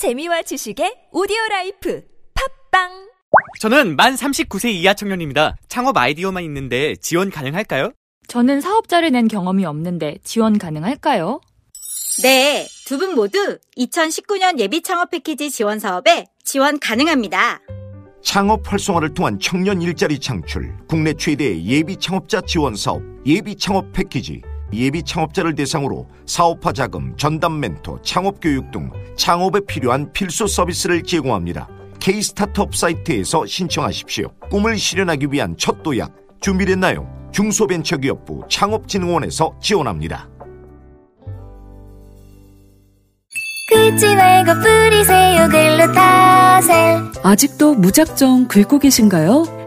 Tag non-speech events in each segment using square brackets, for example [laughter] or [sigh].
재미와 지식의 오디오 라이프 팟빵 저는 만 39세 이하 청년입니다. 창업 아이디어만 있는데 지원 가능할까요? 저는 사업자를 낸 경험이 없는데 지원 가능할까요? 네, 두 분 모두 2019년 예비 창업 패키지 지원 사업에 지원 가능합니다. 창업 활성화를 통한 청년 일자리 창출, 국내 최대의 예비 창업자 지원 사업, 예비 창업 패키지, 예비 창업자를 대상으로 사업화 자금, 전담 멘토, 창업 교육 등 창업에 필요한 필수 서비스를 제공합니다. K-스타트업 사이트에서 신청하십시오. 꿈을 실현하기 위한 첫 도약, 준비됐나요? 중소벤처기업부 창업진흥원에서 지원합니다. 긁지 말고 뿌리세요 글루타셀 아직도 무작정 긁고 계신가요?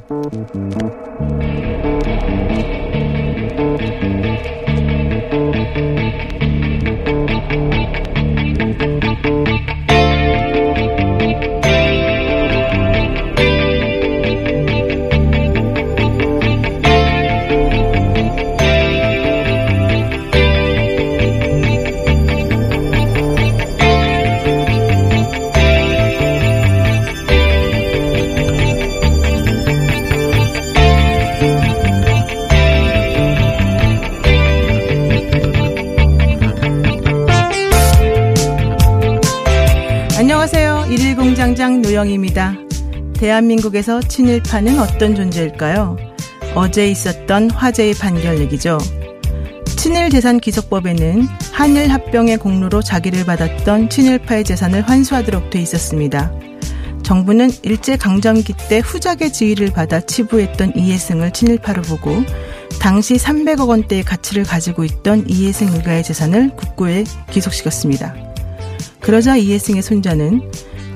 Thank you. 일일공장장 노영입니다. 대한민국에서 친일파는 어떤 존재일까요? 어제 있었던 화제의 판결 얘기죠. 친일 재산기속법에는 한일 합병의 공로로 자기를 받았던 친일파의 재산을 환수하도록 돼 있었습니다. 정부는 일제 강점기 때 후작의 지위를 받아 치부했던 이해승을 친일파로 보고 당시 300억 원대의 가치를 가지고 있던 이해승 일가의 재산을 국고에 기속시켰습니다. 그러자 이해승의 손자는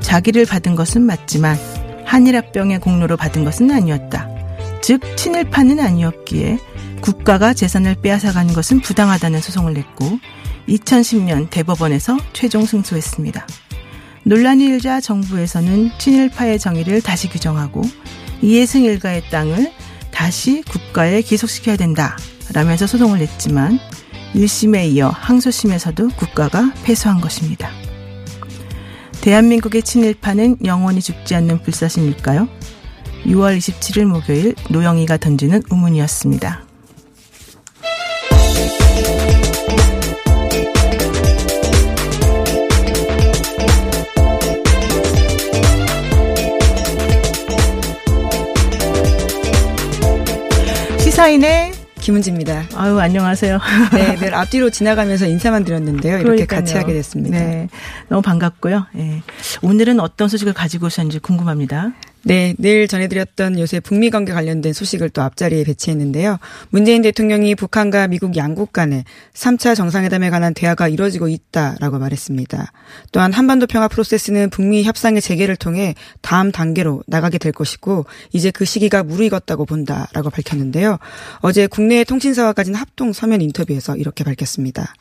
자기를 받은 것은 맞지만 한일합병의 공로로 받은 것은 아니었다. 즉 친일파는 아니었기에 국가가 재산을 빼앗아가는 것은 부당하다는 소송을 냈고 2010년 대법원에서 최종 승소했습니다. 논란이 일자 정부에서는 친일파의 정의를 다시 규정하고 이해승 일가의 땅을 다시 국가에 기속시켜야 된다 라면서 소송을 냈지만 1심에 이어 항소심에서도 국가가 패소한 것입니다. 대한민국의 친일파는 영원히 죽지 않는 불사신일까요? 6월 27일 목요일 노영이가 던지는 우문이었습니다. 시사인의 김은지입니다. 아유 안녕하세요. 네, 늘 앞뒤로 지나가면서 인사만 드렸는데요. 이렇게 같이 그러니까요. 하게 됐습니다. 네, 너무 반갑고요. 예. 오늘은 어떤 소식을 가지고 오셨는지 궁금합니다. 네, 늘 전해드렸던 요새 북미 관계 관련된 소식을 또 앞자리에 배치했는데요. 문재인 대통령이 북한과 미국 양국 간에 3차 정상회담에 관한 대화가 이루어지고 있다라고 말했습니다. 또한 한반도 평화 프로세스는 북미 협상의 재개를 통해 다음 단계로 나가게 될 것이고 이제 그 시기가 무르익었다고 본다라고 밝혔는데요. 어제 국내 통신사와 가진 합동 서면 인터뷰에서 이렇게 밝혔습니다.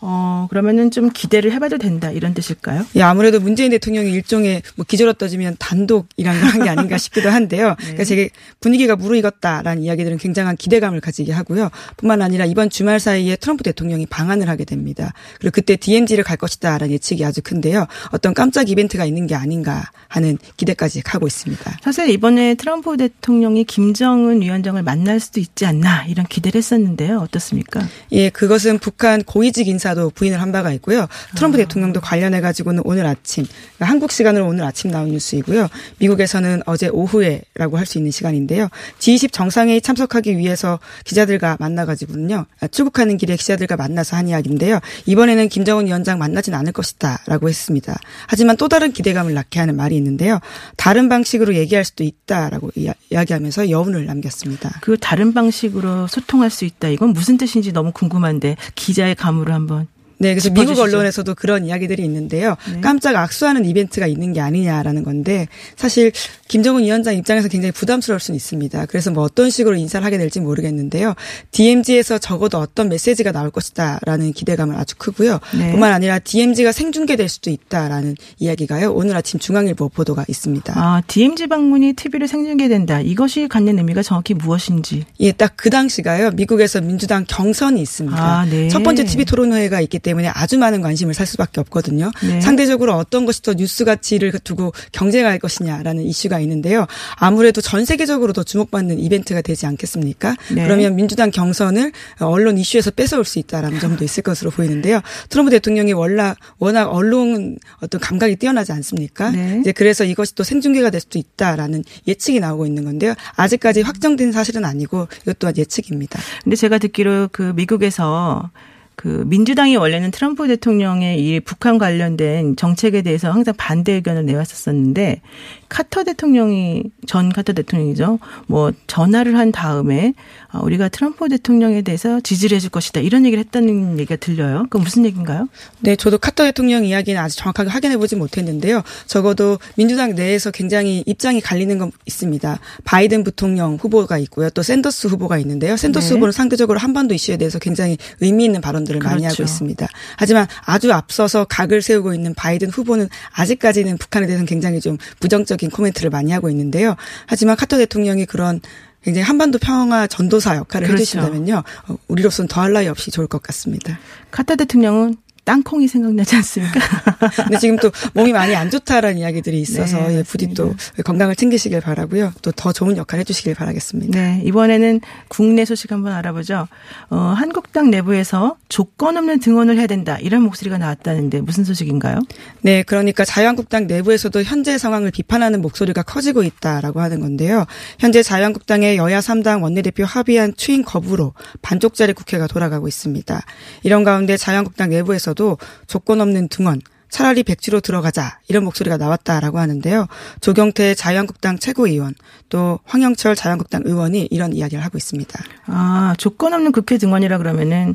어, 그러면은 좀 기대를 해봐도 된다 이런 뜻일까요? 예, 아무래도 문재인 대통령이 일종의 뭐 기저로 따지면 단독이란 걸한 게 [laughs] 아닌가 싶기도 한데요. 네. 그러니까 제게 분위기가 무르익었다라는 이야기들은 굉장한 기대감을 가지게 하고요. 뿐만 아니라 이번 주말 사이에 트럼프 대통령이 방한을 하게 됩니다. 그리고 그때 DMZ를 갈 것이다라는 예측이 아주 큰데요. 어떤 깜짝 이벤트가 있는 게 아닌가 하는 기대까지 하고 있습니다. 사실 이번에 트럼프 대통령이 김정은 위원장을 만날 수도 있지 않나 이런 기대를 했었는데요. 어떻습니까? 예, 그것은 북한 고위직 인사 도 오바마도 부인을 한 바가 있고요. 트럼프 아. 대통령도 관련해 가지고는 오늘 아침 그러니까 한국 시간으로 오늘 아침 나온 뉴스이고요. 미국에서는 어제 오후에라고 할 수 있는 시간인데요. G20 정상회의 참석하기 위해서 기자들과 만나 가지고는요. 아, 출국하는 길에 기자들과 만나서 한 이야기인데요. 이번에는 김정은 위원장 만나진 않을 것이다라고 했습니다. 하지만 또 다른 기대감을 낳게 하는 말이 있는데요. 다른 방식으로 얘기할 수도 있다라고 이야기하면서 여운을 남겼습니다. 그 다른 방식으로 소통할 수 있다. 이건 무슨 뜻인지 너무 궁금한데 기자의 감으로 한번 네, 그래서 짚어주시죠. 미국 언론에서도 그런 이야기들이 있는데요. 네. 깜짝 악수하는 이벤트가 있는 게 아니냐라는 건데 사실 김정은 위원장 입장에서 굉장히 부담스러울 수는 있습니다. 그래서 뭐 어떤 식으로 인사를 하게 될지 모르겠는데요. DMZ에서 적어도 어떤 메시지가 나올 것이다라는 기대감은 아주 크고요. 네. 뿐만 아니라 DMZ가 생중계될 수도 있다라는 이야기가요. 오늘 아침 중앙일보 보도가 있습니다. 아, DMZ 방문이 TV로 생중계된다. 이것이 갖는 의미가 정확히 무엇인지. 예, 딱 그 당시가요. 미국에서 민주당 경선이 있습니다. 아, 네. 첫 번째 TV 토론회가 있기 때문에 아주 많은 관심을 살 수밖에 없거든요. 네. 상대적으로 어떤 것이 더 뉴스 가치를 두고 경쟁할 것이냐라는 이슈가 있는데요. 아무래도 전 세계적으로 더 주목받는 이벤트가 되지 않겠습니까? 네. 그러면 민주당 경선을 언론 이슈에서 뺏어올 수 있다라는 점도 있을 것으로 보이는데요. 트럼프 대통령이 워낙 워낙 언론 어떤 감각이 뛰어나지 않습니까? 네. 이제 그래서 이것이 또 생중계가 될 수도 있다라는 예측이 나오고 있는 건데요. 아직까지 확정된 사실은 아니고 이것 또한 예측입니다. 근데 제가 듣기로 그 미국에서 그 민주당이 원래는 트럼프 대통령의 이 북한 관련된 정책에 대해서 항상 반대 의견을 내왔었었는데 카터 대통령이 전 카터 대통령이죠. 뭐 전화를 한 다음에 아, 우리가 트럼프 대통령에 대해서 지지를 해줄 것이다 이런 얘기를 했다는 얘기가 들려요. 그 무슨 얘기인가요? 네, 저도 카터 대통령 이야기는 아직 정확하게 확인해 보지 못했는데요. 적어도 민주당 내에서 굉장히 입장이 갈리는 건 있습니다. 바이든 부통령 후보가 있고요, 또 샌더스 후보가 있는데요. 샌더스 네. 후보는 상대적으로 한반도 이슈에 대해서 굉장히 의미 있는 발언들을 그렇죠. 많이 하고. 있습니다. 하지만 아주 앞서서 각을 세우고 있는 바이든 후보는 아직까지는 북한에 대해서는 굉장히 좀 부정적인 코멘트를 많이 하고 있는데요. 하지만 카터 대통령이 그런 굉장히 한반도 평화 전도사 역할을 그렇죠. 해주신다면요. 어, 우리로서는 더할 나위 없이 좋을 것 같습니다. 카타 대통령은 땅콩이 생각나지 않습니까? [laughs] 근데 지금 또 몸이 많이 안 좋다라는 이야기들이 있어서 네, 예, 부디 또 건강을 챙기시길 바라고요. 또 더 좋은 역할 해주시길 바라겠습니다. 네, 이번에는 국내 소식 한번 알아보죠. 어, 한국당 내부에서 조건 없는 등원을 해야 된다 이런 목소리가 나왔다는데 무슨 소식인가요? 네, 그러니까 자유한국당 내부에서도 현재 상황을 비판하는 목소리가 커지고 있다라고 하는 건데요. 현재 자유한국당의 여야 3당 원내대표 합의한 추인 거부로 반쪽짜리 국회가 돌아가고 있습니다. 이런 가운데 자유한국당 내부에서 중에서도 조건 없는 등원, 차라리 백지로 들어가자 이런 목소리가 나왔다라고 하는데요. 조경태 자유한국당 최고위원 또 황영철 자유한국당 의원이 이런 이야기를 하고 있습니다. 아 조건 없는 국회 등원이라 그러면은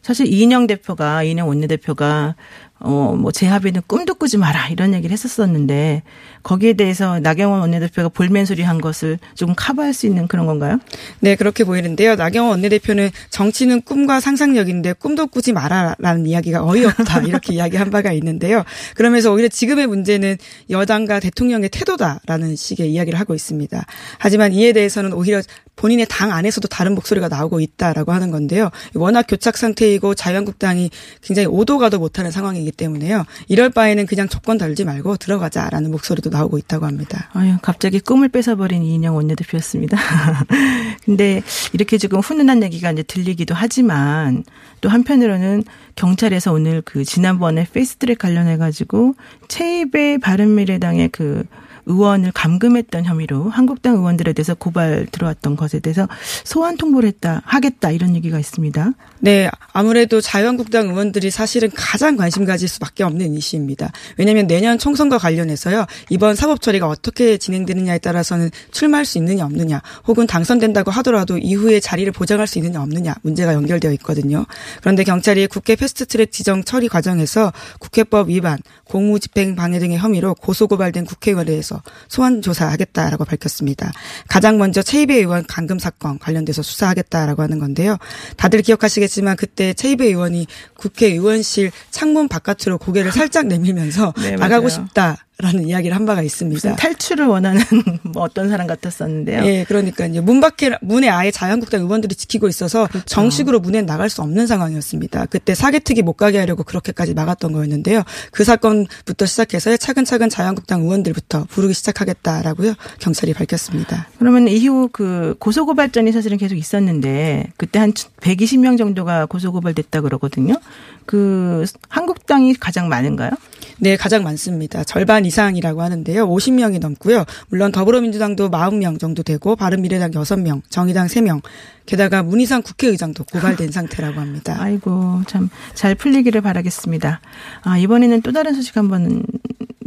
사실 이인영 대표가 이인영 원내대표가 어, 뭐, 재합의는 꿈도 꾸지 마라. 이런 얘기를 했었었는데, 거기에 대해서 나경원 원내대표가 볼멘소리 한 것을 조금 커버할 수 있는 그런 건가요? 네, 그렇게 보이는데요. 나경원 원내대표는 정치는 꿈과 상상력인데 꿈도 꾸지 마라라는 이야기가 어이없다. [laughs] 이렇게 이야기한 바가 있는데요. 그러면서 오히려 지금의 문제는 여당과 대통령의 태도다라는 식의 이야기를 하고 있습니다. 하지만 이에 대해서는 오히려 본인의 당 안에서도 다른 목소리가 나오고 있다라고 하는 건데요. 워낙 교착 상태이고 자유한국당이 굉장히 오도가도 못하는 상황이 기 때문에요. 이럴 바에는 그냥 조건 달지 말고 들어가자라는 목소리도 나오고 있다고 합니다. 아유, 갑자기 꿈을 뺏어버린 이인영 원내대표였습니다. [laughs] 근데 이렇게 지금 훈훈한 얘기가 이제 들리기도 하지만 또 한편으로는 경찰에서 오늘 그 지난번에 패스트트랙 관련해 가지고 체입의 바른미래당의 그 의원을 감금했던 혐의로 한국당 의원들에 대해서 고발 들어왔던 것에 대해서 소환 통보를 했다 하겠다 이런 얘기가 있습니다. 네, 아무래도 자유한국당 의원들이 사실은 가장 관심 가질 수밖에 없는 이슈입니다. 왜냐하면 내년 총선과 관련해서요 이번 사법 처리가 어떻게 진행되느냐에 따라서는 출마할 수 있느냐 없느냐, 혹은 당선된다고 하더라도 이후에 자리를 보장할 수 있느냐 없느냐 문제가 연결되어 있거든요. 그런데 경찰이 국회 패스트트랙 지정 처리 과정에서 국회법 위반, 공무집행 방해 등의 혐의로 고소 고발된 국회의원에 대해서 대해서 소환 조사하겠다라고 밝혔습니다. 가장 먼저 최이배 의원 감금 사건 관련돼서 수사하겠다라고 하는 건데요. 다들 기억하시겠지만 그때 최이배 의원이 국회의원실 창문 바깥으로 고개를 살짝 내밀면서 네, 나가고 싶다. 라는 이야기를 한 바가 있습니다. 탈출을 원하는 [laughs] 뭐 어떤 사람 같았었는데요. 예, 그러니까 이제 문 밖에 문에 아예 자유한국당 의원들이 지키고 있어서 그렇죠. 정식으로 문에 나갈 수 없는 상황이었습니다. 그때 사개특위 못 가게 하려고 그렇게까지 막았던 거였는데요. 그 사건부터 시작해서 차근차근 자유한국당 의원들부터 부르기 시작하겠다라고요. 경찰이 밝혔습니다. 그러면 이후 그 고소고발전이 사실은 계속 있었는데 그때 한 120명 정도가 고소고발됐다 그러거든요. 그 한국당이 가장 많은가요? 네, 가장 많습니다. 절반 이상이라고 하는데요. 50명이 넘고요. 물론 더불어민주당도 40명 정도 되고 바른미래당 6명, 정의당 3명, 게다가 문희상 국회의장도 고발된 [laughs] 상태라고 합니다. 아이고, 참 잘 풀리기를 바라겠습니다. 아, 이번에는 또 다른 소식 한번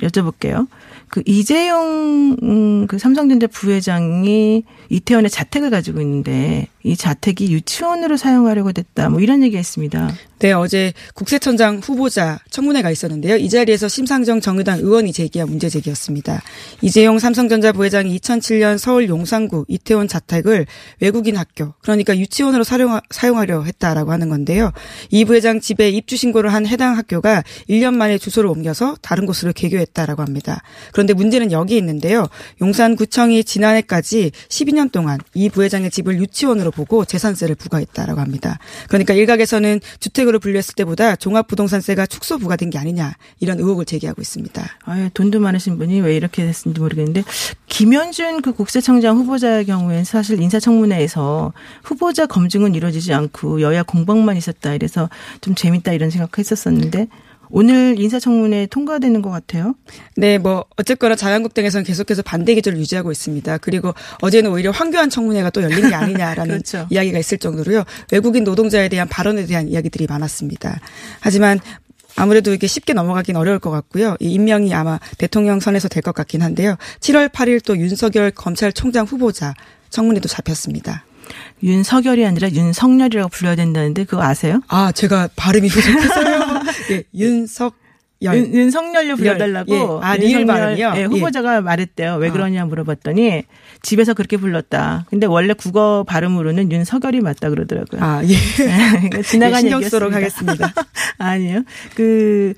여쭤볼게요. 그 이재용 음, 그 삼성전자 부회장이 이태원에 자택을 가지고 있는데 이 자택이 유치원으로 사용하려고 됐다. 뭐 이런 얘기가 있습니다. 네, 어제 국세청장 후보자 청문회가 있었는데요. 이 자리에서 심상정 정의당 의원이 제기한 문제 제기였습니다. 이재용 삼성전자 부회장이 2007년 서울 용산구 이태원 자택을 외국인 학교, 그러니까 유치원으로 사용, 사용하려 했다라고 하는 건데요. 이 부회장 집에 입주 신고를 한 해당 학교가 1년 만에 주소를 옮겨서 다른 곳으로 개교했다라고 합니다. 그런데 문제는 여기 있는데요. 용산구청이 지난해까지 12년 동안 이 부회장의 집을 유치원으로 보고 재산세를 부과했다라고 합니다. 그러니까 일각에서는 주택으로 분류했을 때보다 종합부동산세가 축소 부과된 게 아니냐 이런 의혹을 제기하고 있습니다. 아, 돈도 많으신 분이 왜 이렇게 됐는지 모르겠는데 김현준 그 국세청장 후보자의 경우에는 사실 인사청문회에서 후보자 검증은 이루어지지 않고 여야 공방만 있었다 이래서 좀 재밌다 이런 생각했었었는데 오늘 인사청문회 통과되는 것 같아요. 네, 뭐 어쨌거나 자유한국당에서는 계속해서 반대 기조를 유지하고 있습니다. 그리고 어제는 오히려 황교안 청문회가 또 열린 게 아니냐라는 [laughs] 그렇죠. 이야기가 있을 정도로요. 외국인 노동자에 대한 발언에 대한 이야기들이 많았습니다. 하지만 아무래도 이게 쉽게 넘어가긴 어려울 것 같고요. 이 임명이 아마 대통령 선에서 될 것 같긴 한데요. 7월 8일 또 윤석열 검찰총장 후보자 청문회도 잡혔습니다. 윤석열이 아니라 윤석열이라고 불러야 된다는데 그거 아세요? 아, 제가 발음이 부족해서요. 예, 윤석 윤, 윤석열로 불러달라고. 예. 아, 리을 발음이요? 예, 후보자가 예. 말했대요. 왜 아. 그러냐 물어봤더니 집에서 그렇게 불렀다. 근데 원래 국어 발음으로는 윤석열이 맞다 그러더라고요. 아, 예. [laughs] 그러니까 지나간 예, 신경 쓰도록 하겠습니다. [laughs] 아니요. 그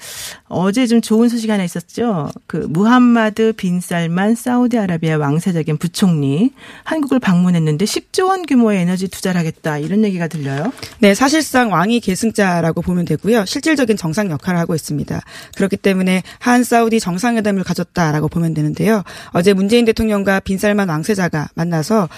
어제 좀 좋은 소식 하나 있었죠. 그 무함마드 빈 살만 사우디아라비아 왕세자兼 부총리 한국을 방문했는데 10조 원 규모의 에너지 투자를 하겠다. 이런 얘기가 들려요. 네, 사실상 왕이 계승자라고 보면 되고요. 실질적인 정상 역할을 하고 있습니다. 그렇기 때문에 한 사우디 정상회담을 가졌다라고 보면 되는데요. 어제 문재인 대통령과 빈살만 왕세자가 만나서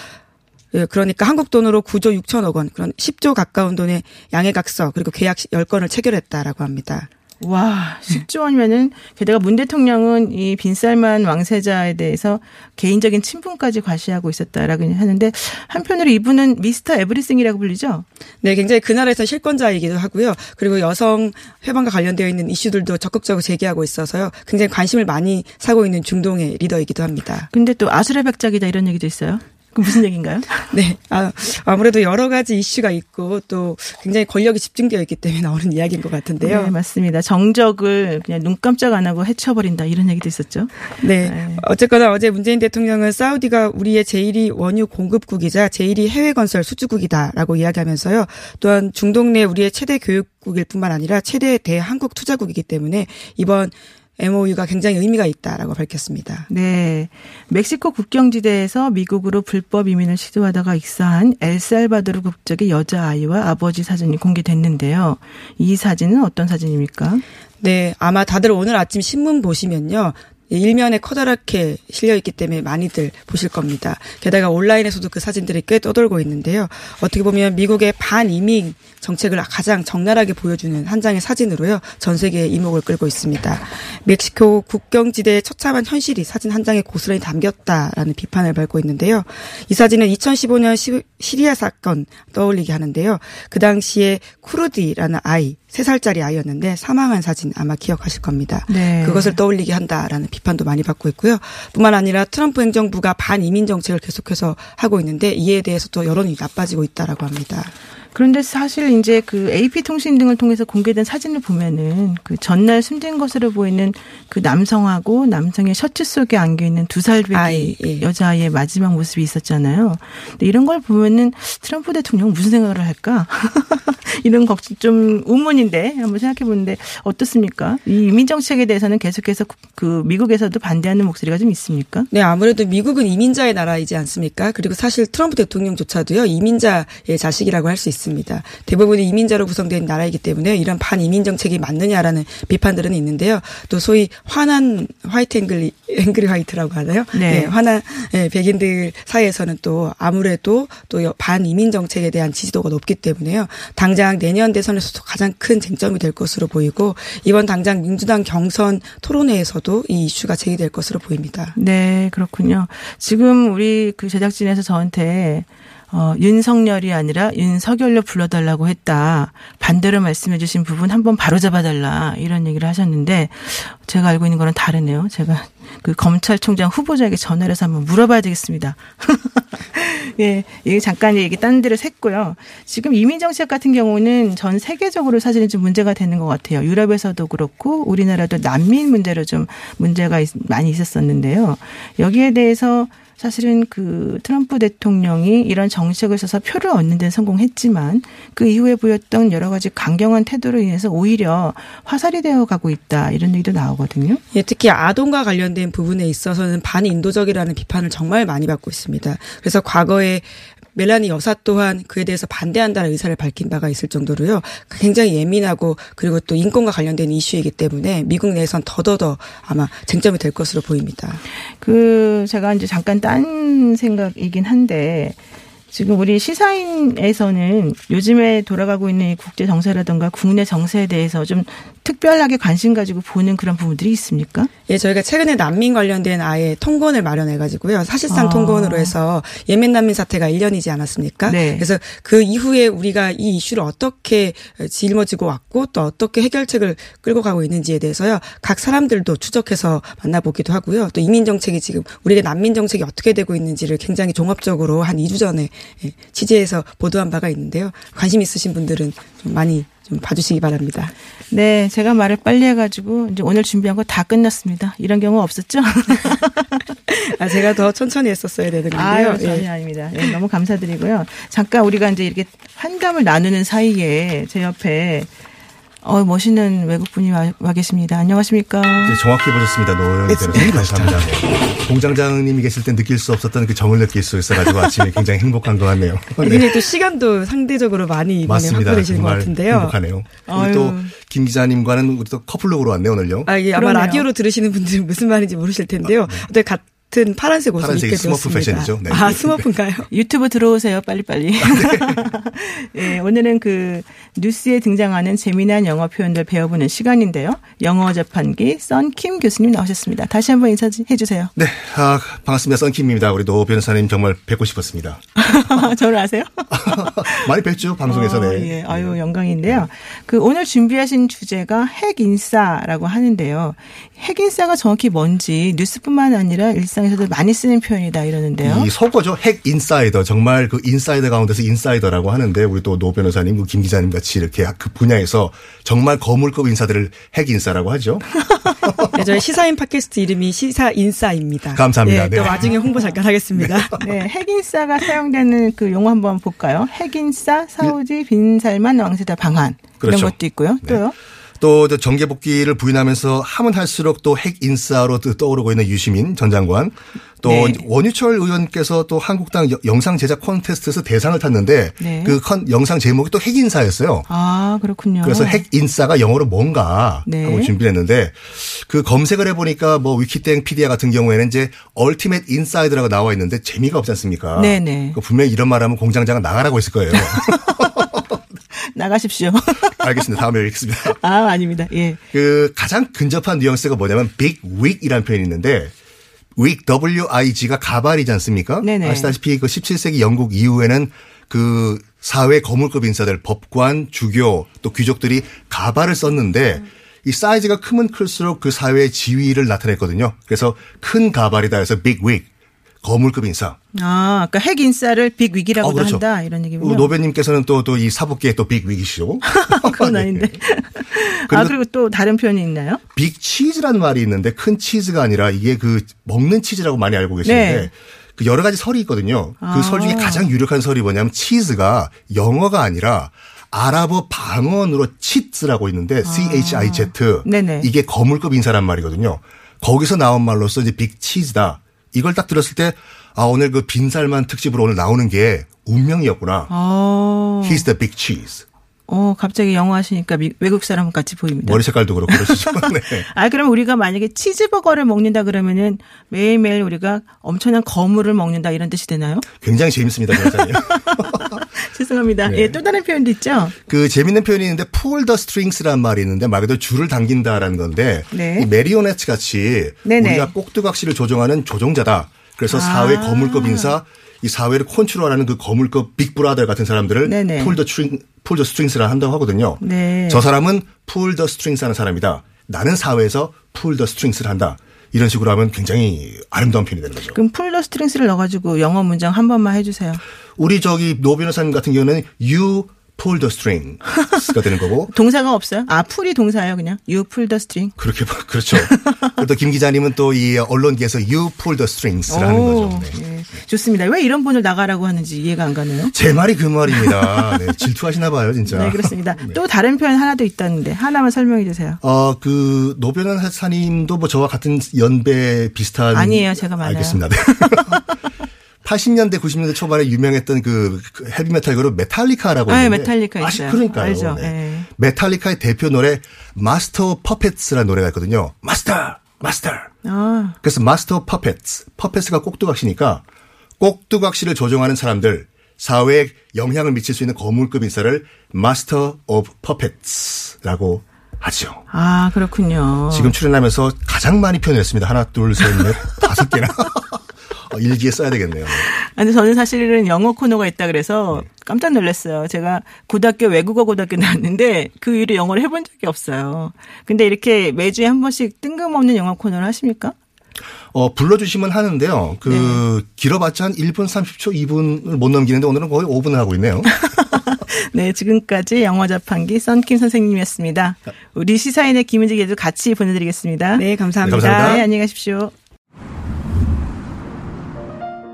예, 그러니까 한국 돈으로 9조 6천억 원, 그런 10조 가까운 돈의 양해각서 그리고 계약 10건을 체결했다라고 합니다. 와, 10조 원이면은 게다가 문 대통령은 이 빈살만 왕세자에 대해서 개인적인 친분까지 과시하고 있었다라고 하는데 한편으로 이분은 미스터 에브리싱이라고 불리죠? 네, 굉장히 그 나라에서 실권자이기도 하고요. 그리고 여성 회방과 관련되어 있는 이슈들도 적극적으로 제기하고 있어서요. 굉장히 관심을 많이 사고 있는 중동의 리더이기도 합니다. 근데 또 아수라 백작이다 이런 얘기도 있어요. 그 무슨 얘기인가요? [laughs] 네. 아, 아무래도 여러 가지 이슈가 있고 또 굉장히 권력이 집중되어 있기 때문에 나오는 [laughs] 이야기인 것 같은데요. 네, 맞습니다. 정적을 그냥 눈 깜짝 안 하고 해쳐버린다 이런 얘기도 있었죠. 네. 네. 어쨌거나 어제 문재인 대통령은 사우디가 우리의 제1위 원유 공급국이자 제1위 해외 건설 수주국이다라고 이야기하면서요. 또한 중동 내 우리의 최대 교육국일 뿐만 아니라 최대 대한국 투자국이기 때문에 이번 MOU가 굉장히 의미가 있다라고 밝혔습니다. 네. 멕시코 국경지대에서 미국으로 불법 이민을 시도하다가 익사한 엘살바도르 국적의 여자아이와 아버지 사진이 공개됐는데요. 이 사진은 어떤 사진입니까? 네, 아마 다들 오늘 아침 신문 보시면요. 일면에 커다랗게 실려 있기 때문에 많이들 보실 겁니다. 게다가 온라인에서도 그 사진들이 꽤 떠돌고 있는데요. 어떻게 보면 미국의 반이민 정책을 가장 적나라하게 보여주는 한 장의 사진으로요. 전 세계의 이목을 끌고 있습니다. 멕시코 국경지대의 처참한 현실이 사진 한 장에 고스란히 담겼다라는 비판을 받고 있는데요. 이 사진은 2015년 시리아 사건 떠올리게 하는데요. 그 당시에 쿠르디라는 아이 3살짜리 아이였는데 사망한 사진 아마 기억하실 겁니다. 네. 그것을 떠올리게 한다라는 비판도 많이 받고 있고요. 뿐만 아니라 트럼프 행정부가 반이민 정책을 계속해서 하고 있는데 이에 대해서 또 여론이 나빠지고 있다라고 합니다. 그런데 사실 이제 그 AP 통신 등을 통해서 공개된 사진을 보면은 그 전날 숨진 것으로 보이는 그 남성하고 남성의 셔츠 속에 안겨 있는 두 살배기 아이, 예. 여자아이의 마지막 모습이 있었잖아요. 근데 이런 걸 보면은 트럼프 대통령 무슨 생각을 할까? [laughs] 이런 걱정 좀 의문인데 한번 생각해 보는데 어떻습니까? 이 이민 정책에 대해서는 계속해서 그 미국에서도 반대하는 목소리가 좀 있습니까? 네, 아무래도 미국은 이민자의 나라이지 않습니까? 그리고 사실 트럼프 대통령조차도요 이민자의 자식이라고 할 수 있습니다. 대부분이 이민자로 구성된 나라이기 때문에 이런 반이민 정책이 맞느냐라는 비판들은 있는데요. 또 소위 화난 화이트 앵글 앵그리 화이트라고 하나요? 네, 네 화난 네, 백인들 사이에서는 또 아무래도 또 반이민 정책에 대한 지지도가 높기 때문에요. 당장 내년 대선에서도 가장 큰 쟁점이 될 것으로 보이고 이번 당장 민주당 경선 토론회에서도 이 이슈가 제기될 것으로 보입니다. 네, 그렇군요. 지금 우리 그 제작진에서 저한테 어, 윤석열이 아니라 윤석열로 불러달라고 했다. 반대로 말씀해 주신 부분 한번 바로잡아달라. 이런 얘기를 하셨는데 제가 알고 있는 거는 다르네요. 제가 그 검찰총장 후보자에게 전화를 해서 한번 물어봐야 되겠습니다. [laughs] 예, 이게 잠깐 얘기 딴 데를 샜고요. 지금 이민 정책 같은 경우는 전 세계적으로 사실은 좀 문제가 되는 것 같아요. 유럽에서도 그렇고 우리나라도 난민 문제로 좀 문제가 많이 있었었는데요. 여기에 대해서 사실은 그 트럼프 대통령이 이런 정책을 써서 표를 얻는 데 성공했지만 그 이후에 보였던 여러 가지 강경한 태도로 인해서 오히려 화살이 되어 가고 있다 이런 얘기도 나오거든요. 예, 특히 아동과 관련된 부분에 있어서는 반인도적이라는 비판을 정말 많이 받고 있습니다. 그래서 과거에 멜라니 여사 또한 그에 대해서 반대한다는 의사를 밝힌 바가 있을 정도로요. 굉장히 예민하고 그리고 또 인권과 관련된 이슈이기 때문에 미국 내에선 더더더 아마 쟁점이 될 것으로 보입니다. 그 제가 이제 잠깐 딴 생각이긴 한데 지금 우리 시사인에서는 요즘에 돌아가고 있는 이 국제 정세라든가 국내 정세에 대해서 좀 특별하게 관심 가지고 보는 그런 부분들이 있습니까? 예, 저희가 최근에 난민 관련된 아예 통건을 마련해 가지고요. 사실상 아. 통건으로 해서 예멘 난민 사태가 1년이지 않았습니까? 네. 그래서 그 이후에 우리가 이 이슈를 어떻게 짊어지고 왔고 또 어떻게 해결책을 끌고 가고 있는지에 대해서요. 각 사람들도 추적해서 만나보기도 하고요. 또 이민 정책이 지금 우리의 난민 정책이 어떻게 되고 있는지를 굉장히 종합적으로 한 2주 전에 예, 취재해서 보도한 바가 있는데요. 관심 있으신 분들은 좀 많이 좀 봐주시기 바랍니다. 네, 제가 말을 빨리 해가지고 이제 오늘 준비한 거 다 끝났습니다. 이런 경우 없었죠? [laughs] 아, 제가 더 천천히 했었어야 되는 건데요. 아유, 전혀 예. 아닙니다. 네, 너무 감사드리고요. 잠깐 우리가 이제 이렇게 환감을 나누는 사이에 제 옆에 어, 멋있는 외국분이 와, 와 계십니다. 안녕하십니까? 네, 정확히 보셨습니다. 노영희. 감사합니다. 네. 공장장님이 계실 때 느낄 수 없었던 그 정을 느낄 수 있어가지고 아침에 굉장히 행복한 것 같네요. [laughs] 네. 또 시간도 상대적으로 많이 맞습니다. 확보되시는 것 같은데요. 행복하네요. 또 김 기자님과는 우리 또 커플룩으로 왔네요, 오늘요. 아, 예, 아마. 라디오로 들으시는 분들은 무슨 말인지 모르실 텐데요. 아, 네. 같은 파란색 옷을 입게 되었습니다. 스머프 패션이죠. 네. 아 스머프인가요? [laughs] 유튜브 들어오세요 빨리빨리. 네, [laughs] 오늘은 그 뉴스에 등장하는 재미난 영어 표현들 배워보는 시간인데요. 영어 자판기 썬킴 교수님 나오셨습니다. 다시 한번 인사해 주세요. 네, 아, 반갑습니다. 썬킴입니다. 우리 노 변호사님 정말 뵙고 싶었습니다. [laughs] 저를 아세요? 많이 뵙죠 방송에서 어, 네. 예, 아유 영광인데요. 그 오늘 준비하신 주제가 핵 인싸라고 하는데요. 핵 인싸가 정확히 뭔지 뉴스뿐만 아니라 일상 에서도 많이 쓰는 표현이다 이러는데요. 이 속어죠. 핵 인사이더 정말 그 인사이더 가운데서 인사이더라고 하는데 우리 또 노 변호사님, 그 김 기자님 같이 이렇게 그 분야에서 정말 거물급 인사들을 핵 인싸라고 하죠. [laughs] 네, 저희 시사인 팟캐스트 이름이 시사 인싸입니다. 감사합니다. 네, 또 네. 나중에 홍보 잠깐 하겠습니다. [laughs] 네, 핵 인싸가 사용되는 그 용어 한번 볼까요? 핵 인싸, 사우디, 빈살만, 왕세자 방한 그렇죠. 이런 것도 있고요. 네. 또요. 또 정계 복귀를 부인하면서 하면 할수록 또 핵 인싸로 떠오르고 있는 유시민 전 장관 또 네. 원유철 의원께서 또 한국당 영상 제작 콘테스트에서 대상을 탔는데 네. 그 컨, 영상 제목이 또 핵인싸였어요. 아 그렇군요. 그래서 핵인싸가 영어로 뭔가 네. 하고 준비했는데 그 검색을 해보니까 뭐 위키땡 피디아 같은 경우에는 이제 ultimate insider라고 나와 있는데 재미가 없지 않습니까? 네네. 그 분명히 이런 말하면 공장장은 나가라고 했을 거예요. [laughs] 나가십시오. [laughs] 알겠습니다. 다음에 뵙겠습니다. 아, 아닙니다. 예. 그 가장 근접한 뉘앙스가 뭐냐면 big wig이라는 표현이 있는데 wig W-I-G가 가발이지 않습니까? 네네. 아시다시피 그 17세기 영국 이후에는 그 사회 거물급 인사들 법관, 주교 또 귀족들이 가발을 썼는데 음. 이 사이즈가 크면 클수록 그 사회의 지위를 나타냈거든요. 그래서 큰 가발이다 해서 big wig. 거물급 인사. 아, 그러니까 핵 인사를 빅 위기라고도 어, 그렇죠. 한다 이런 얘기군요. 노베님께서는 또 또 이 사법계의 또 빅 위기시죠. [laughs] 그건 아닌데. [laughs] 아 그리고 또 다른 표현이 있나요? 빅 치즈라는 말이 있는데 큰 치즈가 아니라 이게 그 먹는 치즈라고 많이 알고 계시는데 네. 그 여러 가지 설이 있거든요. 그설 중에 아. 가장 유력한 설이 뭐냐면 치즈가 영어가 아니라 아랍어 방언으로 치즈라고 있는데 아. C-H-I-Z. 네네. 이게 거물급 인사란 말이거든요. 거기서 나온 말로써 이제 빅 치즈다. 이걸 딱 들었을 때, 아, 오늘 그 빈살만 특집으로 오늘 나오는 게 운명이었구나. 아. He's the big cheese. 어, 갑자기 영어 하시니까 미, 외국 사람 같이 보입니다. 머리 색깔도 그렇고 그러시죠. [laughs] 네. 아, 그럼 우리가 만약에 치즈버거를 먹는다 그러면은 매일매일 우리가 엄청난 거물을 먹는다 이런 뜻이 되나요? 굉장히 재밌습니다, 변호사님. [laughs] 죄송합니다. 네. 예, 또 다른 표현도 있죠? 그 재밌는 표현이 있는데 pull the strings라는 말이 있는데 말 그대로 줄을 당긴다라는 건데 네. 이 마리오네트 같이 네네. 우리가 꼭두각시를 조정하는 조종자다. 그래서 아. 사회 거물급 인사 이 사회를 컨트롤하는 그 거물급 빅브라더 같은 사람들을 pull the string pull the strings를 한다고 하거든요. 네. 저 사람은 pull the strings 하는 사람이다. 나는 사회에서 pull the strings를 한다. 이런 식으로 하면 굉장히 아름다운 표현이 되는 거죠. 그럼 pull the strings를 넣어가지고 영어 문장 한 번만 해주세요. 우리 저기 노 변호사님 같은 경우는 you pull the strings가 되는 거고. [laughs] 동사가 없어요? 아, pull이 동사예요, 그냥. You pull the string. 그렇게, 그렇죠. 또 김 기자님은 또 이 언론계에서 you pull the strings를 하는 거죠. 네. 네. 좋습니다. 왜 이런 분을 나가라고 하는지 이해가 안 가네요. 제 말이 그 말입니다. 네, 질투하시나 봐요, 진짜. 네, 그렇습니다. [laughs] 네. 또 다른 표현 하나 도 있다는데 하나만 설명해 주세요. 어, 그 노 변호사님도 뭐 저와 같은 연배 비슷한 아니에요, 제가 많아요. 알겠습니다. [laughs] 80년대 90년대 초반에 유명했던 그, 그 헤비메탈 그룹 메탈리카라고 아, 있는데 메탈리카 아 있어요. 그러니까요. 알죠. 네. 네. 메탈리카의 대표 노래 Master of Puppets라는 노래가 있거든요. Master, Master. 아. 그래서 Master of Puppets, puppets가 꼭두각시니까 꼭두각시를 조종하는 사람들 사회에 영향을 미칠 수 있는 거물급 인사를 master of puppets라고 하죠. 아, 그렇군요. 지금 출연하면서 가장 많이 표현했습니다. 하나, 둘, 셋, 넷, 다섯 개나. [laughs] 어, 일기에 써야 되겠네요. 근데 저는 사실은 영어 코너가 있다 그래서 네. 깜짝 놀랐어요. 제가 고등학교 외국어 고등학교 나왔는데 그 이후로 영어를 해본 적이 없어요. 근데 이렇게 매주에 한 번씩 뜬금없는 영어 코너를 하십니까? 어, 불러주시면 하는데요. 그, 네. 길어봤자 한 1분 30초, 2분을 못 넘기는데 오늘은 거의 5분을 하고 있네요. [laughs] 네, 지금까지 영어 자판기 썬킴 선생님이었습니다. 우리 시사인의 김은지에도 같이 보내드리겠습니다. 네, 감사합니다. 네, 감사합니다. 네, 안녕히 가십시오.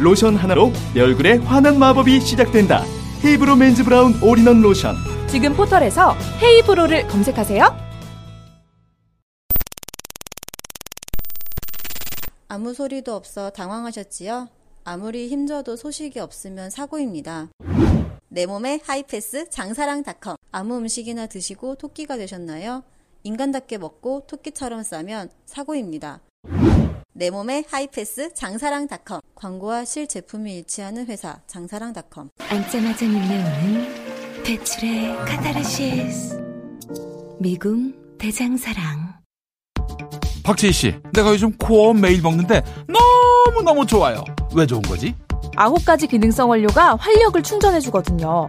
로션 하나로 내 얼굴에 환한 마법이 시작된다. 헤이브로 맨즈 브라운 올인원 로션. 지금 포털에서 헤이브로를 검색하세요. 아무 소리도 없어 당황하셨지요? 아무리 힘줘도 소식이 없으면 사고입니다. 내 몸에 하이패스 장사랑닷컴. 아무 음식이나 드시고 토끼가 되셨나요? 인간답게 먹고 토끼처럼 싸면 사고입니다. 내 몸에 하이패스 장사랑닷컴. 광고와 실제품이 일치하는 회사 장사랑닷컴. 앉자마자 밀려오는 배출의 카타르시스. 미궁 대장사랑. 박지희 씨 내가 요즘 코어 매일 먹는데 너무너무 좋아요. 왜 좋은 거지? 아홉 가지 기능성 원료가 활력을 충전해주거든요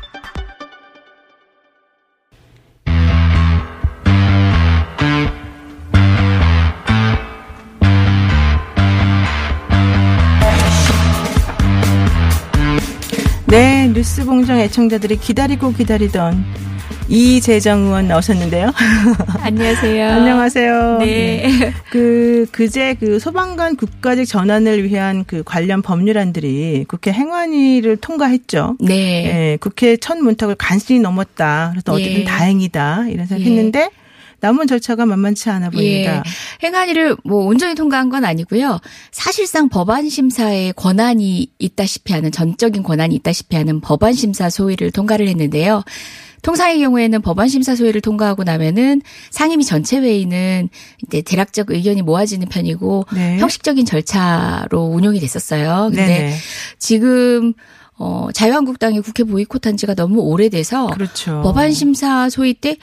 네, 뉴스 공장 애청자들이 기다리고 기다리던 이재정 의원 나오셨는데요. [laughs] 안녕하세요. 안녕하세요. 네. 그, 그제 그 소방관 국가직 전환을 위한 그 관련 법률안들이 국회 행안위를 통과했죠. 네. 네 국회 첫 문턱을 간신히 넘었다. 그래서 어쨌든 예. 다행이다. 이런 생각 했는데 예. 남은 절차가 만만치 않아 보입니다. 예. 행안위를 뭐 온전히 통과한 건 아니고요. 사실상 법안 심사에 권한이 있다시피 하는 전적인 권한이 있다시피 하는 법안 심사 소위를 통과를 했는데요. 통상의 경우에는 법안 심사 소위를 통과하고 나면은 상임위 전체 회의는 이제 대략적 의견이 모아지는 편이고 네. 형식적인 절차로 운영이 됐었어요. 근데 네네. 지금 어, 자유한국당이 국회 보이콧한 지가 너무 오래돼서 그렇죠. 법안 심사 소위 때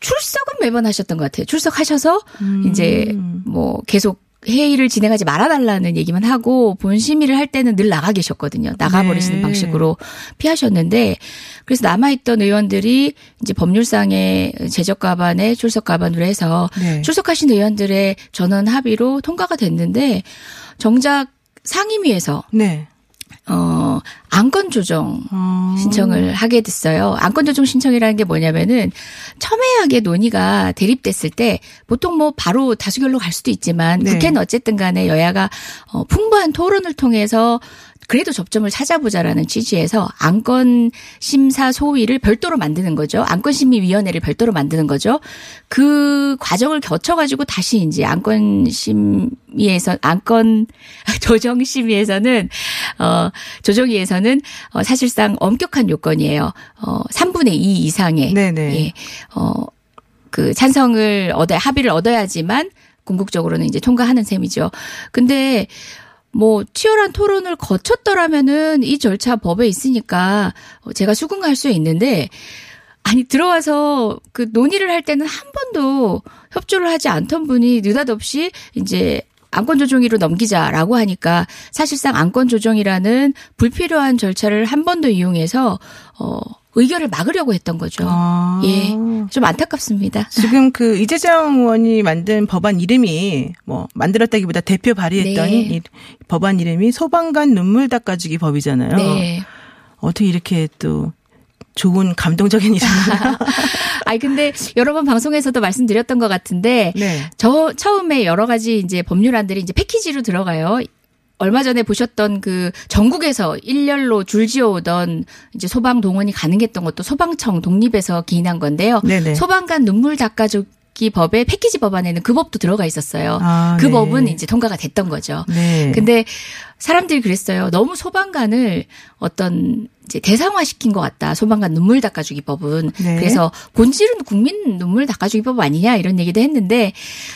출석은 매번 하셨던 것 같아요. 출석하셔서 음. 이제 뭐 계속 회의를 진행하지 말아달라는 얘기만 하고 본 심의를 할 때는 늘 나가 계셨거든요. 나가버리시는 네. 방식으로 피하셨는데 그래서 남아있던 의원들이 이제 법률상의 제적 가반에 출석 가반으로 해서 네. 출석하신 의원들의 전원 합의로 통과가 됐는데 정작 상임위에서 네. 어, 안건 조정 어. 신청을 하게 됐어요. 안건 조정 신청이라는 게 뭐냐면은 첨예하게 논의가 대립됐을 때 보통 뭐 바로 다수결로 갈 수도 있지만 네. 국회는 어쨌든 간에 여야가 어, 풍부한 토론을 통해서 그래도 접점을 찾아보자라는 취지에서 안건 심사 소위를 별도로 만드는 거죠. 안건 심의 위원회를 별도로 만드는 거죠. 그 과정을 거쳐 가지고 다시 이제 안건 심의에서 안건 [laughs] 조정 심의에서는 어 조정위에서는 어 사실상 엄격한 요건이에요. 어 3분의 2 이상의 네네. 예. 어그 찬성을 얻어 합의를 얻어야지만 궁극적으로는 이제 통과하는 셈이죠. 근데 뭐 치열한 토론을 거쳤더라면은 이 절차 법에 있으니까 제가 수긍할 수 있는데 아니 들어와서 그 논의를 할 때는 한 번도 협조를 하지 않던 분이 느닷없이 이제 안건 조정위로 넘기자라고 하니까 사실상 안건 조정이라는 불필요한 절차를 한번더 이용해서 어 의결을 막으려고 했던 거죠. 아. 예. 좀 안타깝습니다. 지금 그 이재정 의원이 만든 법안 이름이 뭐 만들었다기보다 대표 발의했던 네. 법안 이름이 소방관 눈물 닦아주기 법이잖아요. 네. 어떻게 이렇게 또 좋은 감동적인 이름이야. [laughs] 아니 근데 여러 번 방송에서도 말씀드렸던 것 같은데 네. 저 처음에 여러 가지 이제 법률안들이 이제 패키지로 들어가요. 얼마 전에 보셨던 그 전국에서 일렬로 줄지어 오던 이제 소방 동원이 가능했던 것도 소방청 독립에서 기인한 건데요. 네네. 소방관 눈물 닦아주 기 법의 패키지 법안에는 그 법도 들어가 있었어요. 아, 그 네. 법은 이제 통과가 됐던 거죠. 네. 근데 사람들이 그랬어요. 너무 소방관을 어떤 이제 대상화시킨 것 같다. 소방관 눈물 닦아주기 법은. 네. 그래서 본질은 국민 눈물 닦아주기 법 아니냐 이런 얘기도 했는데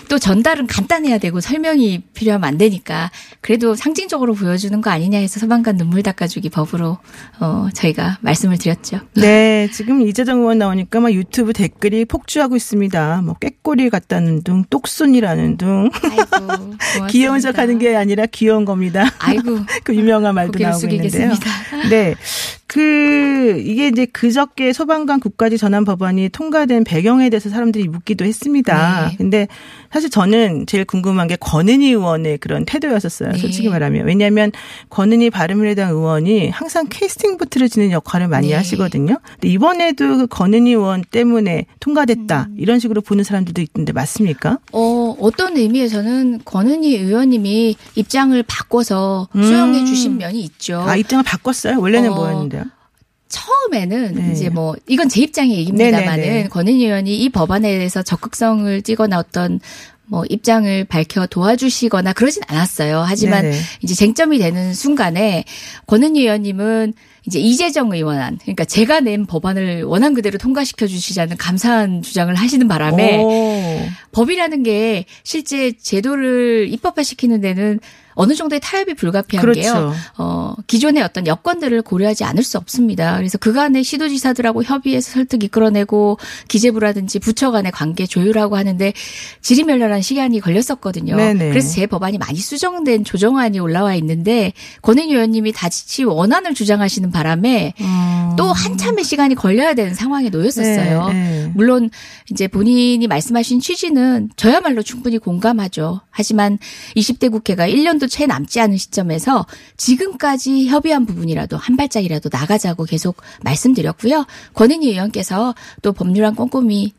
또 전달은 간단해야 되고 설명이 필요하면 안 되니까 그래도 상징적으로 보여주는 거 아니냐 해서 소방관 눈물 닦아주기 법으로 어 저희가 말씀을 드렸죠. 네, 지금 이재정 의원 나오니까 막 유튜브 댓글이 폭주하고 있습니다. 뭐 꾀꼬리 같다는 둥, 똑순이라는 둥. 아이고, [laughs] 귀여운 척하는 게 아니라 귀여운 겁니다. 아이고, [laughs] 그 유명한 말도 나오고 있는데요. 네. 그 이게 이제 그저께 소방관 국가직 전환 법안이 통과된 배경에 대해서 사람들이 묻기도 했습니다. 네. 근데 사실 저는 제일 궁금한 게 권은희 의원의 그런 태도였었어요. 네. 솔직히 말하면 왜냐하면 권은희 바른미래당 의원이 항상 캐스팅 보트를 지는 역할을 많이 네. 하시거든요. 근데 이번에도 그 권은희 의원 때문에 통과됐다 음. 이런 식으로 보는 사람들도 있는데 맞습니까? 어 어떤 의미에서는 권은희 의원님이 입장을 바꿔서 수용해 음. 주신 면이 있죠. 아 입장을 바꿨어요? 원래는 어. 뭐였는데요? 처음에는 네. 이제 뭐 이건 제 입장의 얘기입니다만은 권은희 의원이 이 법안에 대해서 적극성을 찍어나 어떤 뭐 입장을 밝혀 도와주시거나 그러진 않았어요. 하지만 네네. 이제 쟁점이 되는 순간에 권은희 의원님은 이제 이재정 의원안 그러니까 제가 낸 법안을 원한 그대로 통과시켜 주시자는 감사한 주장을 하시는 바람에 오. 법이라는 게 실제 제도를 입법화시키는 데는 어느 정도의 타협이 불가피한 그렇죠. 게요. 어, 기존의 어떤 여건들을 고려하지 않을 수 없습니다. 그래서 그간의 시도지사들하고 협의해서 설득 이끌어내고 기재부라든지 부처 간의 관계 조율하고 하는데 지리멸렬한 시간이 걸렸었거든요. 네네. 그래서 제 법안이 많이 수정된 조정안이 올라와 있는데 권은희 의원님이 다시 원안을 주장하시는 바람에 음. 또 한참의 시간이 걸려야 되는 상황에 놓였었어요. 네, 네. 물론 이제 본인이 말씀하신 취지는 저야말로 충분히 공감하죠. 하지만 20대 국회가 1년 시간도 채 남지 않은 시점에서 지금까지 협의한 부분이라도 한 발짝이라도 나가자고 계속 말씀드렸고요. 권은희 의원께서 또 법률안 꼼꼼히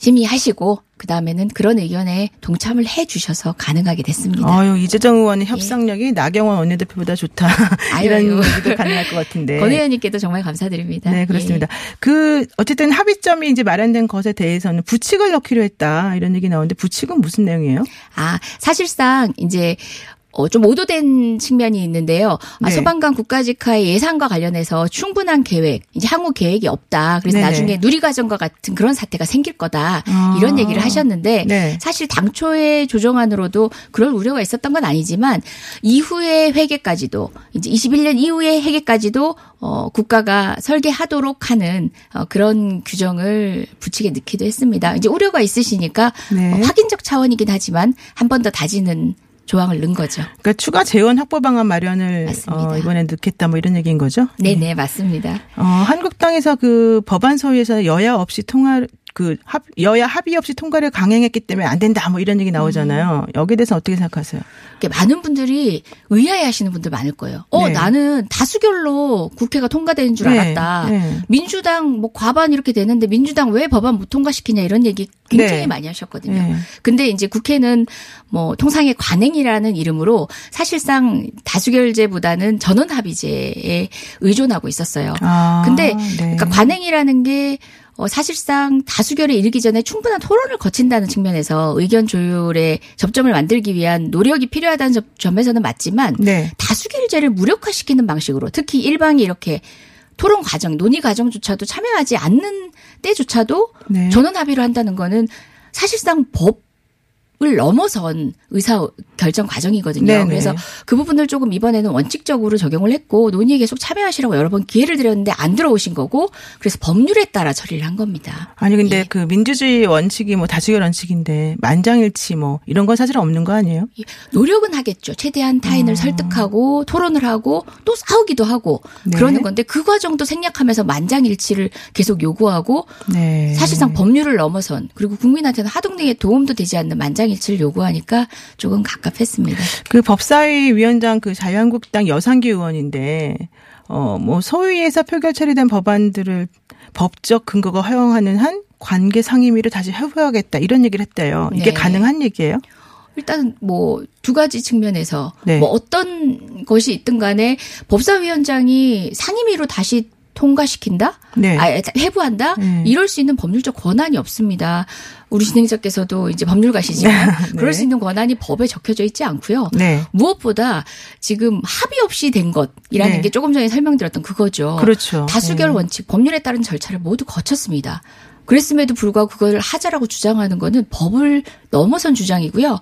심의하시고 그 다음에는 그런 의견에 동참을 해 주셔서 가능하게 됐습니다. 아유 이재정 의원의 협상력이 예. 나경원 원내대표보다 좋다 [laughs] 이런 얘기도 가능할 것 같은데. 권 의원님께도 정말 감사드립니다. 네 그렇습니다. 예. 그 어쨌든 합의점이 이제 마련된 것에 대해서는 부칙을 넣기로 했다 이런 얘기 나오는데 부칙은 무슨 내용이에요? 아 사실상 이제 어, 좀 오도된 측면이 있는데요. 아, 네. 소방관 국가직화의 예산과 관련해서 충분한 계획, 이제 향후 계획이 없다. 그래서 네 나중에 누리과정과 같은 그런 사태가 생길 거다. 아. 이런 얘기를 하셨는데 네. 사실 당초의 조정안으로도 그럴 우려가 있었던 건 아니지만 이후의 회계까지도 이제 21년 이후의 회계까지도 어, 국가가 설계하도록 하는 어, 그런 규정을 부칙에 넣기도 했습니다. 이제 우려가 있으시니까 네. 어, 확인적 차원이긴 하지만 한 번 더 다지는 조항을 넣은 거죠. 그러니까 추가 재원 확보 방안 마련을 어, 이번에 넣겠다 뭐 이런 얘기인 거죠? 네네 네, 맞습니다. 어, 한국당에서 그 법안 소위에서 여야 없이 통화 그 합, 여야 합의 없이 통과를 강행했기 때문에 안 된다 뭐 이런 얘기 나오잖아요. 음. 여기에 대해서 어떻게 생각하세요? 많은 분들이 의아해 하시는 분들 많을 거예요. 어, 네. 나는 다수결로 국회가 통과되는 줄 네. 알았다. 네. 민주당 뭐 과반 이렇게 되는데 민주당 왜 법안 못 통과시키냐 이런 얘기 굉장히 네. 많이 하셨거든요. 네. 근데 이제 국회는 뭐 통상의 관행이라는 이름으로 사실상 다수결제보다는 전원 합의제에 의존하고 있었어요. 아, 근데 네. 그러니까 관행이라는 게 어, 사실상 다수결에 이르기 전에 충분한 토론을 거친다는 측면에서 의견 조율에 접점을 만들기 위한 노력이 필요하다는 점에서는 맞지만 네. 다수결제를 무력화시키는 방식으로 특히 일방이 이렇게 토론 과정, 논의 과정조차도 참여하지 않는 때조차도 네. 전원 합의를 한다는 거는 사실상 법 을 넘어선 의사 결정 과정이거든요. 네네. 그래서 그 부분을 조금 이번에는 원칙적으로 적용을 했고 논의에 계속 참여하시라고 여러 번 기회를 드렸는데 안 들어오신 거고 그래서 법률에 따라 처리를 한 겁니다. 아니 근데 예. 그 민주주의 원칙이 뭐 다수결 원칙인데 만장일치 뭐 이런 건 사실 없는 거 아니에요? 예. 노력은 하겠죠. 최대한 타인을 어. 설득하고 토론을 하고 또 싸우기도 하고 네. 그러는 건데 그 과정도 생략하면서 만장일치를 계속 요구하고 네. 사실상 법률을 넘어선 그리고 국민한테는 하등등의 도움도 되지 않는 만장 일치를 요구하니까 조금 갑갑했습니다. 그 법사위 위원장 그 자유한국당 여상기 의원인데 어 뭐 소위에서 표결 처리된 법안들을 법적 근거가 허용하는 한 관계 상임위를 다시 해보야겠다 이런 얘기를 했대요. 이게 네. 가능한 얘기예요? 일단 뭐 두 가지 측면에서 네. 뭐 어떤 것이 있든 간에 법사위원장이 상임위로 다시 통과시킨다? 네. 아, 해부한다? 네. 이럴 수 있는 법률적 권한이 없습니다. 우리 진행자께서도 이제 법률가시지만 [laughs] 네. 그럴 수 있는 권한이 법에 적혀져 있지 않고요. 네. 무엇보다 지금 합의 없이 된 것이라는 네. 게 조금 전에 설명드렸던 그거죠. 그렇죠. 다수결 네. 원칙, 법률에 따른 절차를 모두 거쳤습니다. 그랬음에도 불구하고 그걸 하자라고 주장하는 거는 법을 넘어선 주장이고요.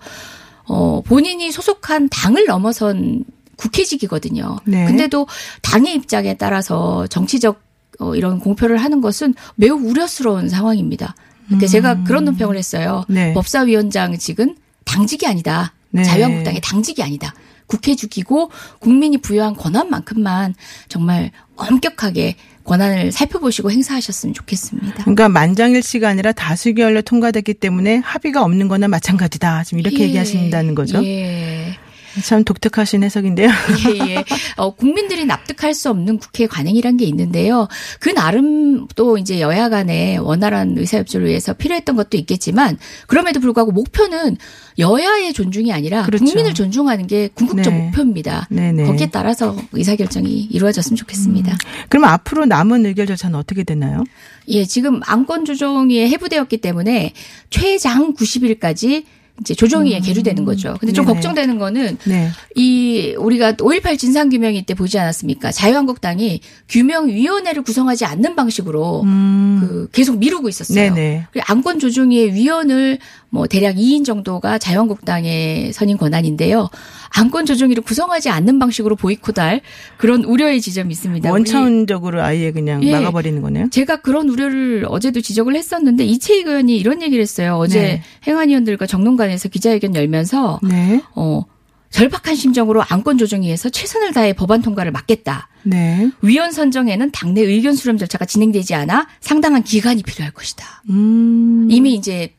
어, 본인이 소속한 당을 넘어선 국회직이거든요. 네. 근데도 당의 입장에 따라서 정치적 어, 이런 공표를 하는 것은 매우 우려스러운 상황입니다. 그러니까 음. 제가 그런 논평을 했어요. 네. 법사위원장직은 당직이 아니다. 네. 자유한국당의 당직이 아니다. 국회직이고 국민이 부여한 권한만큼만 정말 엄격하게 권한을 살펴보시고 행사하셨으면 좋겠습니다. 그러니까 만장일치가 아니라 다수결로 통과됐기 때문에 합의가 없는 거나 마찬가지다. 지금 이렇게 예. 얘기하신다는 거죠. 예. 참 독특하신 해석인데요. [laughs] 예, 예. 어, 국민들이 납득할 수 없는 국회 관행이란 게 있는데요. 그 나름 또 이제 여야 간의 원활한 의사협조를 위해서 필요했던 것도 있겠지만 그럼에도 불구하고 목표는 여야의 존중이 아니라 그렇죠. 국민을 존중하는 게 궁극적 네. 목표입니다. 네네. 거기에 따라서 의사결정이 이루어졌으면 좋겠습니다. 음. 그럼 앞으로 남은 의결 절차는 어떻게 되나요? 예, 지금 안건 조정이 해부되었기 때문에 최장 90일까지 이제 조정위에 음. 계류되는 거죠. 근데 좀 네네. 걱정되는 거는 네. 이 우리가 5.18 진상규명이 때 보지 않았습니까? 자유한국당이 규명위원회를 구성하지 않는 방식으로 음. 그 계속 미루고 있었어요. 네네. 안건 조정위의 위원을 뭐 대략 2인 정도가 자유한국당의 선임 권한인데요. 안건 조정위를 구성하지 않는 방식으로 보이콧할 그런 우려의 지점이 있습니다. 원천적으로 아예 그냥 예, 막아버리는 거네요. 제가 그런 우려를 어제도 지적을 했었는데 이채익 의원이 이런 얘기를 했어요. 어제 네. 행안위원들과 정론관에서 기자회견 열면서 네. 어 절박한 심정으로 안건 조정위에서 최선을 다해 법안 통과를 막겠다. 네. 위원 선정에는 당내 의견 수렴 절차가 진행되지 않아 상당한 기간이 필요할 것이다. 음. 이미 이제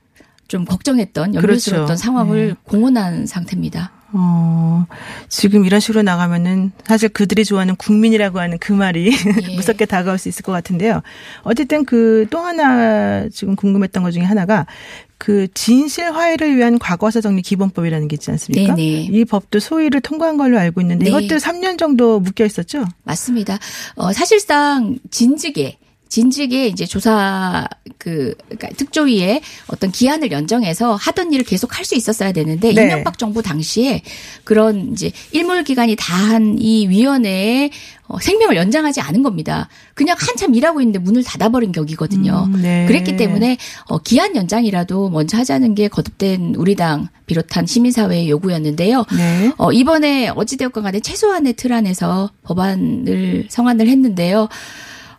좀 걱정했던 연루스러웠던 그렇죠. 상황을 네. 공언한 상태입니다. 어, 지금 이런 식으로 나가면은 사실 그들이 좋아하는 국민이라고 하는 그 말이 [laughs] 예. 무섭게 다가올 수 있을 것 같은데요. 어쨌든 그 또 하나 지금 궁금했던 것 중에 하나가 그 진실 화해를 위한 과거사 정리 기본법이라는 게 있지 않습니까? 네네. 이 법도 소위를 통과한 걸로 알고 있는데 네. 이것도 3년 정도 묶여 있었죠? 맞습니다. 어, 사실상 진즉에 진즉에 이제 조사 그 그러니까 특조위에 어떤 기한을 연정해서 하던 일을 계속 할 수 있었어야 되는데 네. 이명박 정부 당시에 그런 이제 일몰 기간이 다한 이 위원회에 어, 생명을 연장하지 않은 겁니다. 그냥 한참 일하고 있는데 문을 닫아버린 격이거든요. 음, 네. 그랬기 때문에 어, 기한 연장이라도 먼저 하자는 게 거듭된 우리 당 비롯한 시민사회의 요구였는데요. 네. 어, 이번에 어찌되었건 간에 최소한의 틀 안에서 법안을 성안을 했는데요.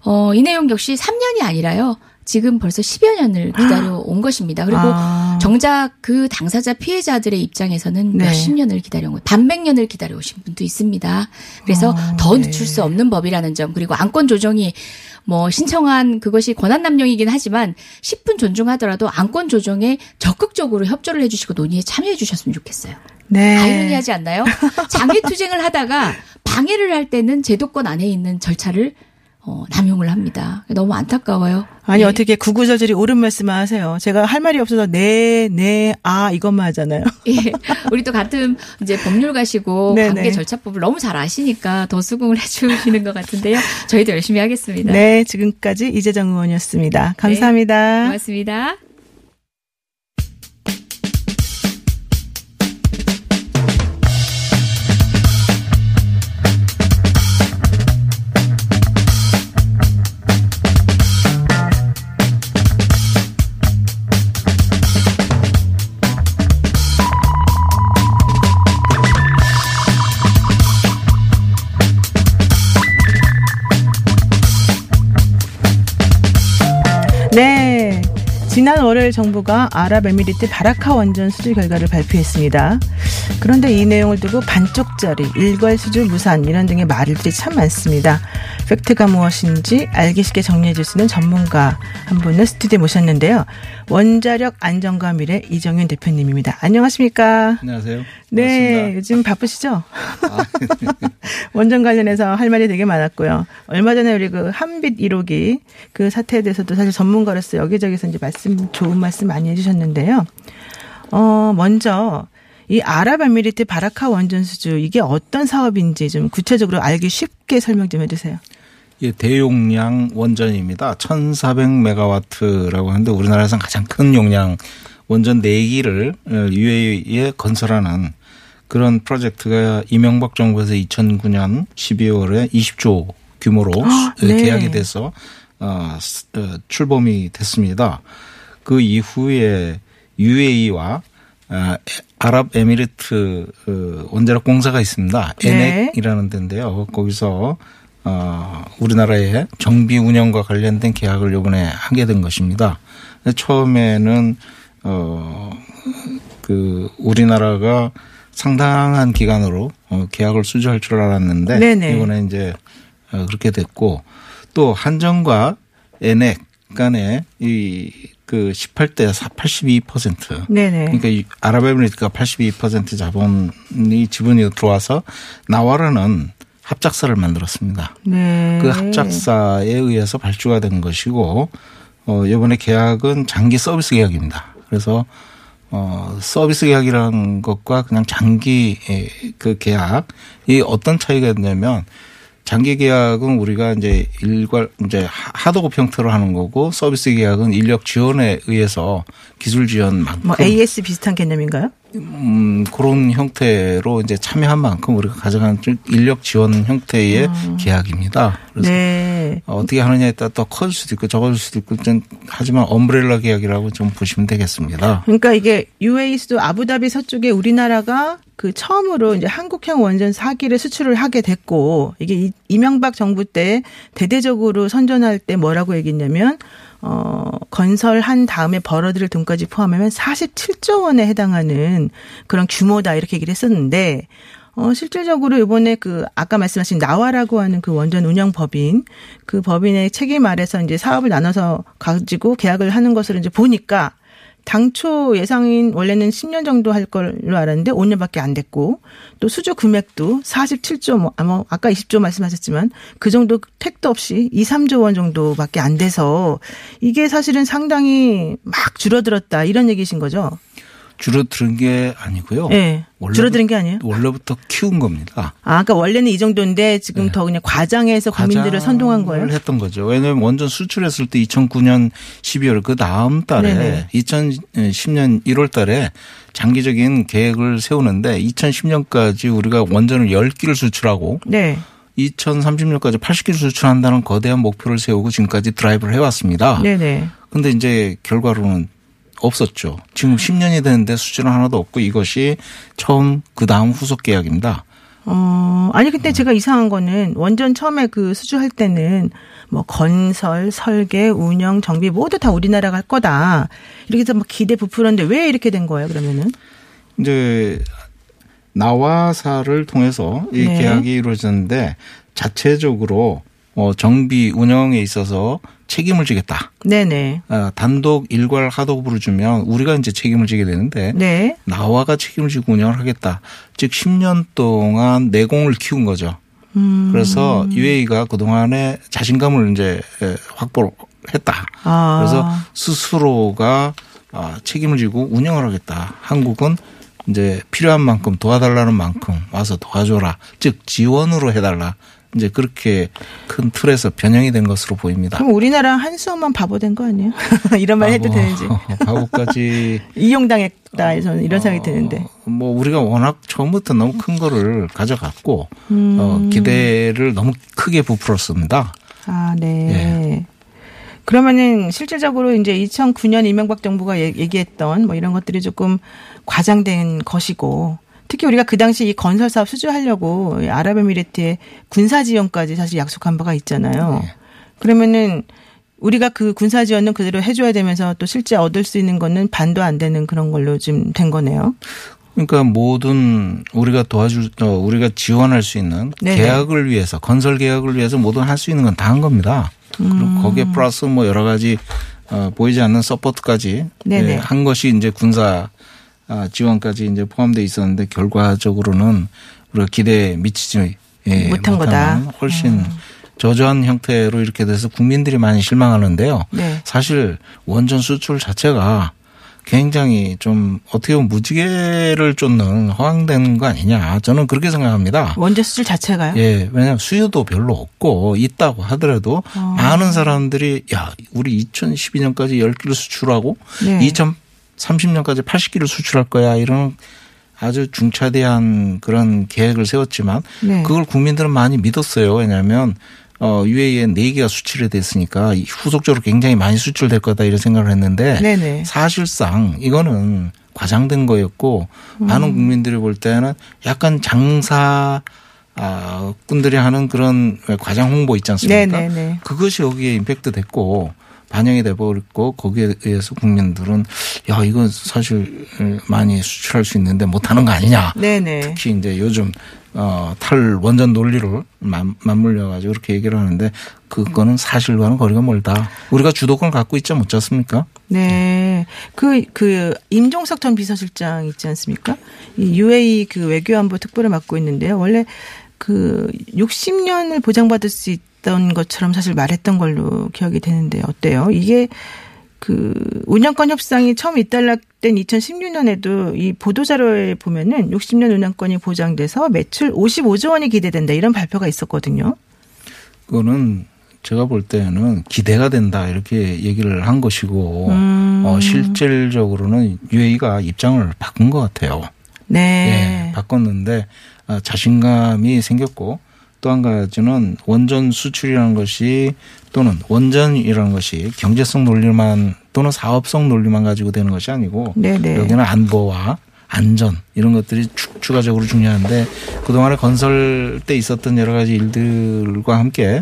어, 이 내용 역시 3년이 아니라요. 지금 벌써 10여 년을 기다려 온 것입니다. 그리고 아. 정작 그 당사자 피해자들의 입장에서는 네. 몇십 년을 기다려온 거예요. 반백 년을 기다려 오신 분도 있습니다. 그래서 아, 더 네. 늦출 수 없는 법이라는 점 그리고 안건 조정이 뭐 신청한 그것이 권한 남용이긴 하지만 10분 존중하더라도 안건 조정에 적극적으로 협조를 해주시고 논의에 참여해 주셨으면 좋겠어요. 네. 아이러니하지 않나요? 장애 투쟁을 하다가 방해를 할 때는 제도권 안에 있는 절차를 어, 남용을 합니다. 너무 안타까워요. 아니, 네. 어떻게 구구절절히 옳은 말씀을 하세요. 제가 할 말이 없어서 네, 네, 아, 이것만 하잖아요. [laughs] 예. 우리 또 같은 이제 법률가시고 네네. 관계 절차법을 너무 잘 아시니까 더 수긍을 [laughs] 해 주시는 것 같은데요. 저희도 열심히 하겠습니다. 네, 지금까지 이재정 의원이었습니다. 감사합니다. 네, 고맙습니다. 지난 월요일 정부가 아랍에미리트 바라카 원전 수주 결과를 발표했습니다. 그런데 이 내용을 두고 반쪽짜리, 일괄 수주 무산 이런 등의 말들이 참 많습니다. 팩트가 무엇인지 알기 쉽게 정리해 줄 수 있는 전문가 한 분을 스튜디오에 모셨는데요. 원자력 안정과 미래 이정윤 대표님입니다. 안녕하십니까? 안녕하세요. 네, 반갑습니다. 요즘 바쁘시죠? 아, 네. [laughs] 원전 관련해서 할 말이 되게 많았고요. 얼마 전에 우리 그 한빛 1호기 그 사태에 대해서도 사실 전문가로서 여기저기서 이제 말씀 좋은 말씀 많이 해주셨는데요. 어 먼저 이 아랍에미리트 바라카 원전 수주 이게 어떤 사업인지 좀 구체적으로 알기 쉽게 설명 좀 해주세요. 예, 대용량 원전입니다. 1,400메가와트라고 하는데 우리나라에서 가장 큰 용량 원전 4기를 UAE에 건설하는 그런 프로젝트가 이명박 정부에서 2009년 12월에 20조 규모로 아, 네. 계약이 돼서 어, 어, 출범이 됐습니다. 그 이후에 UAE와 아, 아랍에미리트 그 원자력 공사가 있습니다. 네. 데인데요. 거기서 어, 우리나라의 정비 운영과 관련된 계약을 요번에 하게 된 것입니다. 처음에는 어, 그 우리나라가 상당한 기간으로 어, 계약을 수주할 줄 알았는데 네네. 이번에 이제 어, 그렇게 됐고 또 한정과 에넥 간에 이그 18대 82%. 네네. 그러니까 이 아랍에미리트가 82% 자본이 지분이 들어와서 나와라는 합작사를 만들었습니다. 네. 그 합작사에 의해서 발주가 된 것이고 어 이번에 계약은 장기 서비스 계약입니다. 그래서 어 서비스 계약이라는 것과 그냥 장기 그 계약이 어떤 차이가 있냐면 장기 계약은 우리가 이제 일괄 이제 하도급 형태로 하는 거고 서비스 계약은 인력 지원에 의해서 기술 지원만큼 뭐 AS 비슷한 개념인가요? 음, 그런 형태로 이제 참여한 만큼 우리가 가져간 인력 지원 형태의 음. 계약입니다. 그래서 네. 어떻게 하느냐에 따라 더 커질 수도 있고 적어질 수도 있고 좀 하지만 엄브렐라 계약이라고 좀 보시면 되겠습니다. 그러니까 이게 UAE 수도 아부다비 서쪽에 우리나라가 그 처음으로 이제 한국형 원전 사기를 수출을 하게 됐고 이게 이명박 정부 때 대대적으로 선전할 때 뭐라고 얘기했냐면 어, 건설한 다음에 벌어들일 돈까지 포함하면 47조 원에 해당하는 그런 규모다 이렇게 얘기를 했었는데 어, 실질적으로 이번에 그 아까 말씀하신 나와라고 하는 그 원전 운영 법인 그 법인의 책임 아래서 이제 사업을 나눠서 가지고 계약을 하는 것을 이제 보니까 당초 예상인 원래는 10년 정도 할 걸로 알았는데 5년밖에 안 됐고 또 수주 금액도 47조 뭐 아마 아까 20조 말씀하셨지만 그 정도 택도 없이 2, 3조 원 정도밖에 안 돼서 이게 사실은 상당히 막 줄어들었다 이런 얘기신 거죠. 줄어드는 게 아니고요. 네. 줄어드는 게 아니에요? 원래부터 키운 겁니다. 아, 그러니까 원래는 이 정도인데 지금 네. 더 그냥 과장해서 국민들을 선동한 거예요? 했던 거죠. 왜냐하면 원전 수출했을 때 2009년 12월 그 다음 달에 네네. 2010년 1월 달에 장기적인 계획을 세우는데 2010년까지 우리가 원전을 10기를 수출하고 네. 2030년까지 80기를 수출한다는 거대한 목표를 세우고 지금까지 드라이브를 해왔습니다. 네네. 근데 이제 결과로는 없었죠. 지금 10년이 됐는데 수준은 하나도 없고 이것이 처음 그 다음 후속 계약입니다. 어, 아니 근데 제가 이상한 거는 원전 처음에 그 수주할 때는 뭐 건설, 설계, 운영, 정비 모두 다 우리나라가 할 거다. 이렇게 해서 막 기대 부풀었는데 왜 이렇게 된 거예요, 그러면은? 이제 나와사를 통해서 이 네. 계약이 이루어졌는데 자체적으로 어 정비 운영에 있어서 책임을 지겠다. 네네. 어, 단독 일괄 하도급으로 주면 우리가 이제 책임을 지게 되는데 네. 나와가 책임을 지고 운영을 하겠다. 즉 10년 동안 내공을 키운 거죠. 음. 그래서 UAE가 그동안에 자신감을 이제 확보를 했다. 아. 그래서 스스로가 아, 책임을 지고 운영을 하겠다. 한국은 이제 필요한 만큼 도와달라는 만큼 와서 도와줘라. 즉 지원으로 해달라. 이제 그렇게 큰 틀에서 변형이 된 것으로 보입니다. 그럼 우리나라 한수업만 바보 된 거 아니에요? [laughs] 이런 말 해도 되는지. [laughs] 바보까지 [laughs] 이용당했다. 저는 이런 생각이 드는데. 어, 뭐 우리가 워낙 처음부터 너무 큰 거를 가져갔고 음. 어, 기대를 너무 크게 부풀었습니다. 아, 네. 예. 그러면은 실질적으로 이제 2009년 이명박 정부가 얘기했던 뭐 이런 것들이 조금 과장된 것이고 특히 우리가 그 당시 이 건설 사업 수주하려고 아랍에미리트의 군사 지원까지 사실 약속한 바가 있잖아요. 네. 그러면은 우리가 그 군사 지원은 그대로 해줘야 되면서 또 실제 얻을 수 있는 거는 반도 안 되는 그런 걸로 좀된 거네요. 그러니까 모든 우리가 도와줄 어, 우리가 지원할 수 있는 네네. 계약을 위해서 건설 계약을 위해서 모든 할 수 있는 건 다 한 겁니다. 그리고 음. 거기에 플러스 뭐 여러 가지 어, 보이지 않는 서포트까지 네, 한 것이 이제 군사 아, 지원까지 이제 포함돼 있었는데 결과적으로는 우리가 기대에 미치지 예, 못한 거다. 훨씬 음. 저조한 형태로 이렇게 돼서 국민들이 많이 실망하는데요. 네. 사실 원전 수출 자체가 굉장히 좀 어떻게 보면 무지개를 쫓는 허황된 거 아니냐. 저는 그렇게 생각합니다. 원전 수출 자체가요? 예. 왜냐하면 수요도 별로 없고 있다고 하더라도 어. 많은 사람들이 야, 우리 2012년까지 10기를 수출하고 네. 2000 30년까지 80기를 수출할 거야 이런 아주 중차대한 그런 계획을 세웠지만 네. 그걸 국민들은 많이 믿었어요. 왜냐하면 어, UAE에 4개가 수출이 됐으니까 후속적으로 굉장히 많이 수출될 거다 이런 생각을 했는데 네네. 사실상 이거는 과장된 거였고 음. 많은 국민들이 볼 때는 약간 장사 아, 꾼들이 하는 그런 과장 홍보 있지 않습니까? 네네네. 그것이 여기에 임팩트 됐고 반영이 돼버렸고 거기에 의해서 국민들은 야 이건 사실 많이 수출할 수 있는데 못하는 거 아니냐. 네네. 특히 이제 요즘 어, 탈 원전 논리를 맞물려 가지고 그렇게 얘기를 하는데 그거는 사실과는 거리가 멀다. 우리가 주도권을 갖고 있지 못지 않습니까? 네. 그, 그, 임종석 전 비서실장 있지 않습니까? 이 UAE 그 외교안보 특보를 맡고 있는데요. 원래 그 60년을 보장받을 수 있, 있던 것처럼 사실 말했던 걸로 기억이 되는데 어때요? 이게 그 운영권 협상이 처음 잇달락된 2016년에도 이 보도자료에 보면은 60년 운영권이 보장돼서 매출 55조 원이 기대된다 이런 발표가 있었거든요. 그거는 제가 볼 때는 기대가 된다 이렇게 얘기를 한 것이고 음. 어, 실질적으로는 UAE가 입장을 바꾼 것 같아요. 네. 예, 바꿨는데 아, 자신감이 생겼고 또 한 가지는 원전 수출이라는 것이 또는 원전이라는 것이 경제성 논리만 또는 사업성 논리만 가지고 되는 것이 아니고 네네. 여기는 안보와 안전 이런 것들이 추가적으로 중요한데 그동안에 건설 때 있었던 여러 가지 일들과 함께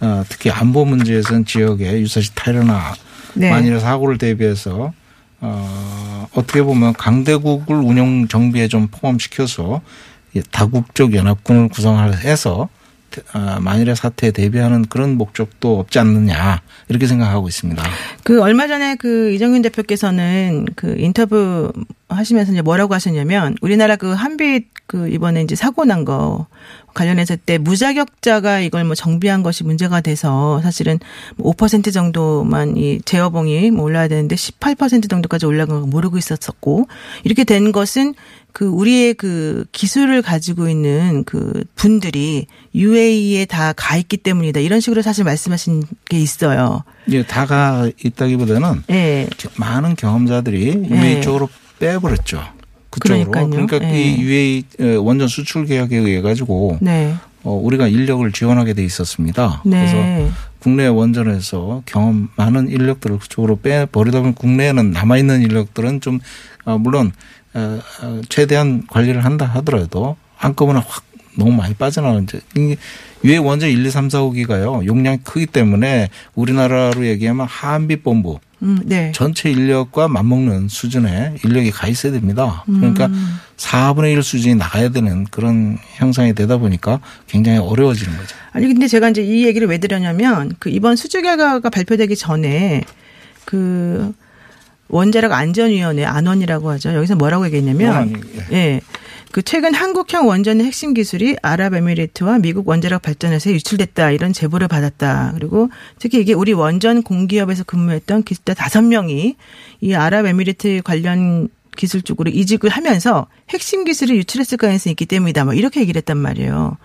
어, 특히 안보 문제에서는 지역에 유사시 테러나 네. 만일의 사고를 대비해서 어, 어떻게 보면 강대국을 운영 정비에 좀 포함시켜서 다국적 연합군을 구성해서 아, 만일의 사태에 대비하는 그런 목적도 없지 않느냐 이렇게 생각하고 있습니다. 그 얼마 전에 그 이정균 대표께서는 그 인터뷰 하시면서 이제 뭐라고 하셨냐면 우리나라 그 한빛 그 이번에 이제 사고 난 거 관련해서 때 무자격자가 이걸 뭐 정비한 것이 문제가 돼서 사실은 5% 정도만 이 제어봉이 뭐 올라야 되는데 18% 정도까지 올라간 거 모르고 있었었고 이렇게 된 것은 그 우리의 그 기술을 가지고 있는 그 분들이 UAE에 다 가 있기 때문이다. 이런 식으로 사실 말씀하신 게 있어요. 예, 다 가 있다기보다는 예. 많은 경험자들이 UAE 예. 쪽으로 빼버렸죠. 그쪽으로. 그러니까요. 그러니까 예. 이 UAE 원전 수출 계약에 의해 가지고 네. 어, 우리가 인력을 지원하게 돼 있었습니다. 네. 그래서 국내 원전에서 경험 많은 인력들을 그쪽으로 빼버리다 보면 국내에는 남아있는 인력들은 좀, 어, 물론, 어, 어, 최대한 관리를 한다 하더라도 한꺼번에 확 너무 많이 빠져나가는 이제 이게 유해 원전 1, 2, 3, 4, 5기가요. 용량이 크기 때문에 우리나라로 얘기하면 한빛본부 음, 네. 전체 인력과 맞먹는 수준의 인력이 가 있어야 됩니다. 그러니까 음. 4분의 1 수준이 나가야 되는 그런 형상이 되다 보니까 굉장히 어려워지는 거죠. 아니 근데 제가 이제 이 얘기를 왜 드렸냐면 그 이번 수주 결과가 발표되기 전에 그 원자력 안전위원회 안원이라고 하죠. 여기서 뭐라고 얘기했냐면 원안이, 예. 그 최근 한국형 원전의 핵심 기술이 아랍에미리트와 미국 원자력 발전에서 유출됐다 이런 제보를 받았다. 그리고 특히 이게 우리 원전 공기업에서 근무했던 기술자 다섯 명이 이 아랍에미리트 관련 기술 쪽으로 이직을 하면서 핵심 기술을 유출했을 가능성이 있기 때문이다. 뭐 이렇게 얘기를 했단 말이에요.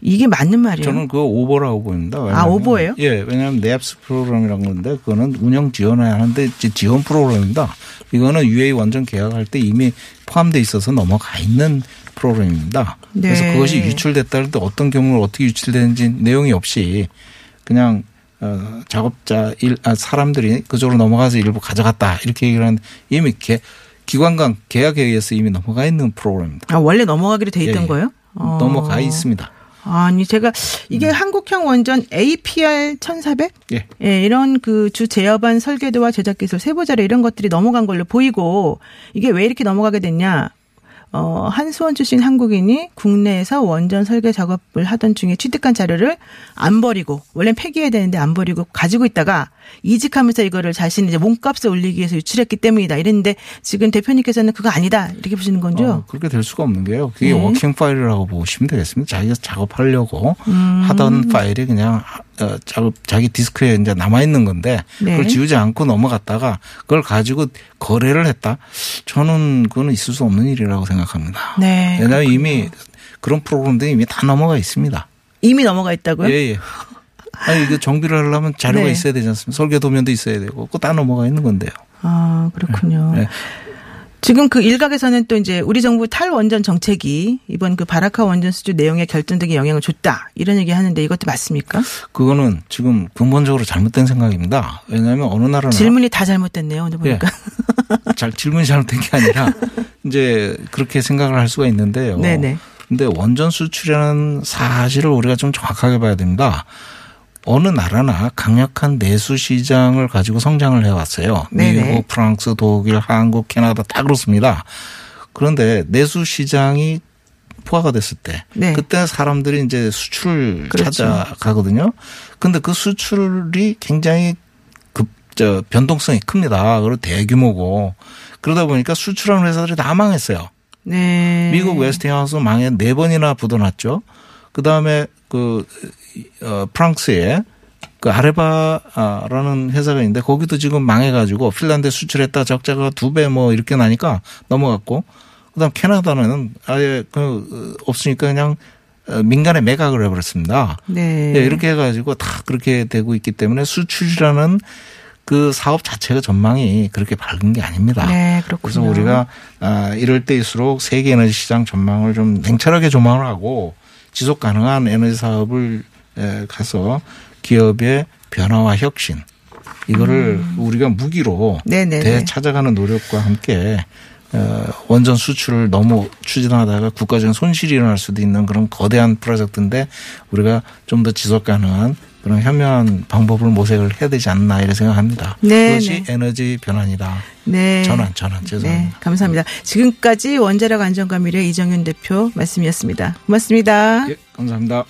이게 맞는 말이에요. 저는 그거 오버라고 보입니다. 아, 왜냐하면 오버예요? 예, 왜냐하면 냅스 프로그램이라는 건데 그거는 운영 지원해야 하는데 지원 프로그램입니다. 이거는 UA 원전 계약할 때 이미 포함돼 있어서 넘어가 있는 프로그램입니다. 그래서 네. 그것이 유출됐다 할 때 어떤 경우를 어떻게 유출되는지 내용이 없이 그냥 어, 작업자 일, 아, 사람들이 그쪽으로 넘어가서 일부 가져갔다 이렇게 얘기를 하는데 이미 개, 기관 간 계약에 의해서 이미 넘어가 있는 프로그램입니다. 아, 원래 넘어가기로 돼 있던 예, 예. 거예요? 어. 넘어가 있습니다. 아니 제가 이게 한국형 원전 APR 1400? 예. 예, 이런 그 주 제어반 설계도와 제작 기술 세부 자료 이런 것들이 넘어간 걸로 보이고 이게 왜 이렇게 넘어가게 됐냐? 어, 한수원 출신 한국인이 국내에서 원전 설계 작업을 하던 중에 취득한 자료를 안 버리고 원래 폐기해야 되는데 안 버리고 가지고 있다가 이직하면서 이거를 자신이 이제 몸값을 올리기 위해서 유출했기 때문이다. 이랬는데 지금 대표님께서는 그거 아니다. 이렇게 보시는 건죠? 어, 그렇게 될 수가 없는 게요. 그게 네. working file이라고 보시면 되겠습니다. 자기가 작업하려고 음. 하던 파일이 그냥 자기 디스크에 이제 남아 있는 건데 네. 그걸 지우지 않고 넘어갔다가 그걸 가지고 거래를 했다. 저는 그거는 있을 수 없는 일이라고 생각합니다. 네. 왜냐하면 이미 그런 프로그램들이 이미 다 넘어가 있습니다. 이미 넘어가 있다고요? 예, 예. 아니, 이거 정비를 하려면 자료가 네. 있어야 되지 않습니까? 설계 도면도 있어야 되고, 그거 다 넘어가 있는 건데요. 아, 그렇군요. 네. 지금 그 일각에서는 또 이제 우리 정부 탈원전 정책이 이번 그 바라카 원전 수주 내용에 결정적인 영향을 줬다. 이런 얘기 하는데 이것도 맞습니까? 그거는 지금 근본적으로 잘못된 생각입니다. 왜냐하면 어느 나라나 질문이 다 잘못됐네요. 오늘 보니까. 예. 잘 질문이 잘못된 게 아니라 [laughs] 이제 그렇게 생각을 할 수가 있는데요. 네네. 근데 원전 수출이라는 사실을 우리가 좀 정확하게 봐야 됩니다. 어느 나라나 강력한 내수 시장을 가지고 성장을 해왔어요. 네네. 미국, 프랑스, 독일, 한국, 캐나다 다 그렇습니다. 그런데 내수 시장이 포화가 됐을 때 네. 그때 사람들이 이제 수출을 그렇죠. 찾아가거든요. 근데 그 수출이 굉장히 급, 저, 변동성이 큽니다. 그리고 대규모고. 그러다 보니까 수출하는 회사들이 다 망했어요. 네. 미국 웨스팅하우스 망해 네 번이나 부도났죠. 그 다음에 그, 어, 프랑스에 그 아레바라는 회사가 있는데 거기도 지금 망해가지고 핀란드에 수출했다 적자가 두 배 뭐 이렇게 나니까 넘어갔고 그다음 캐나다는 아예 그 없으니까 그냥 어, 민간에 매각을 해버렸습니다. 네. 예, 이렇게 해가지고 다 그렇게 되고 있기 때문에 수출이라는 그 사업 자체가 전망이 그렇게 밝은 게 아닙니다. 네, 그렇군요. 그래서 우리가 아, 이럴 때일수록 세계 에너지 시장 전망을 좀 냉철하게 조망을 하고 지속 가능한 에너지 사업을 에, 가서 기업의 변화와 혁신 이거를 우리가 무기로 음. 네네네. 되찾아가는 노력과 함께 어, 원전 수출을 너무 추진하다가 국가적인 손실이 일어날 수도 있는 그런 거대한 프로젝트인데 우리가 좀 더 지속 가능한 그런 현명한 방법을 모색을 해야 되지 않나 이렇게 생각합니다. 네, 그것이 에너지 변환이다. 네. 전환, 전환. 죄송합니다. 네, 감사합니다. 지금까지 원자력 안전과 미래 이정윤 대표 말씀이었습니다. 고맙습니다. 예, 감사합니다.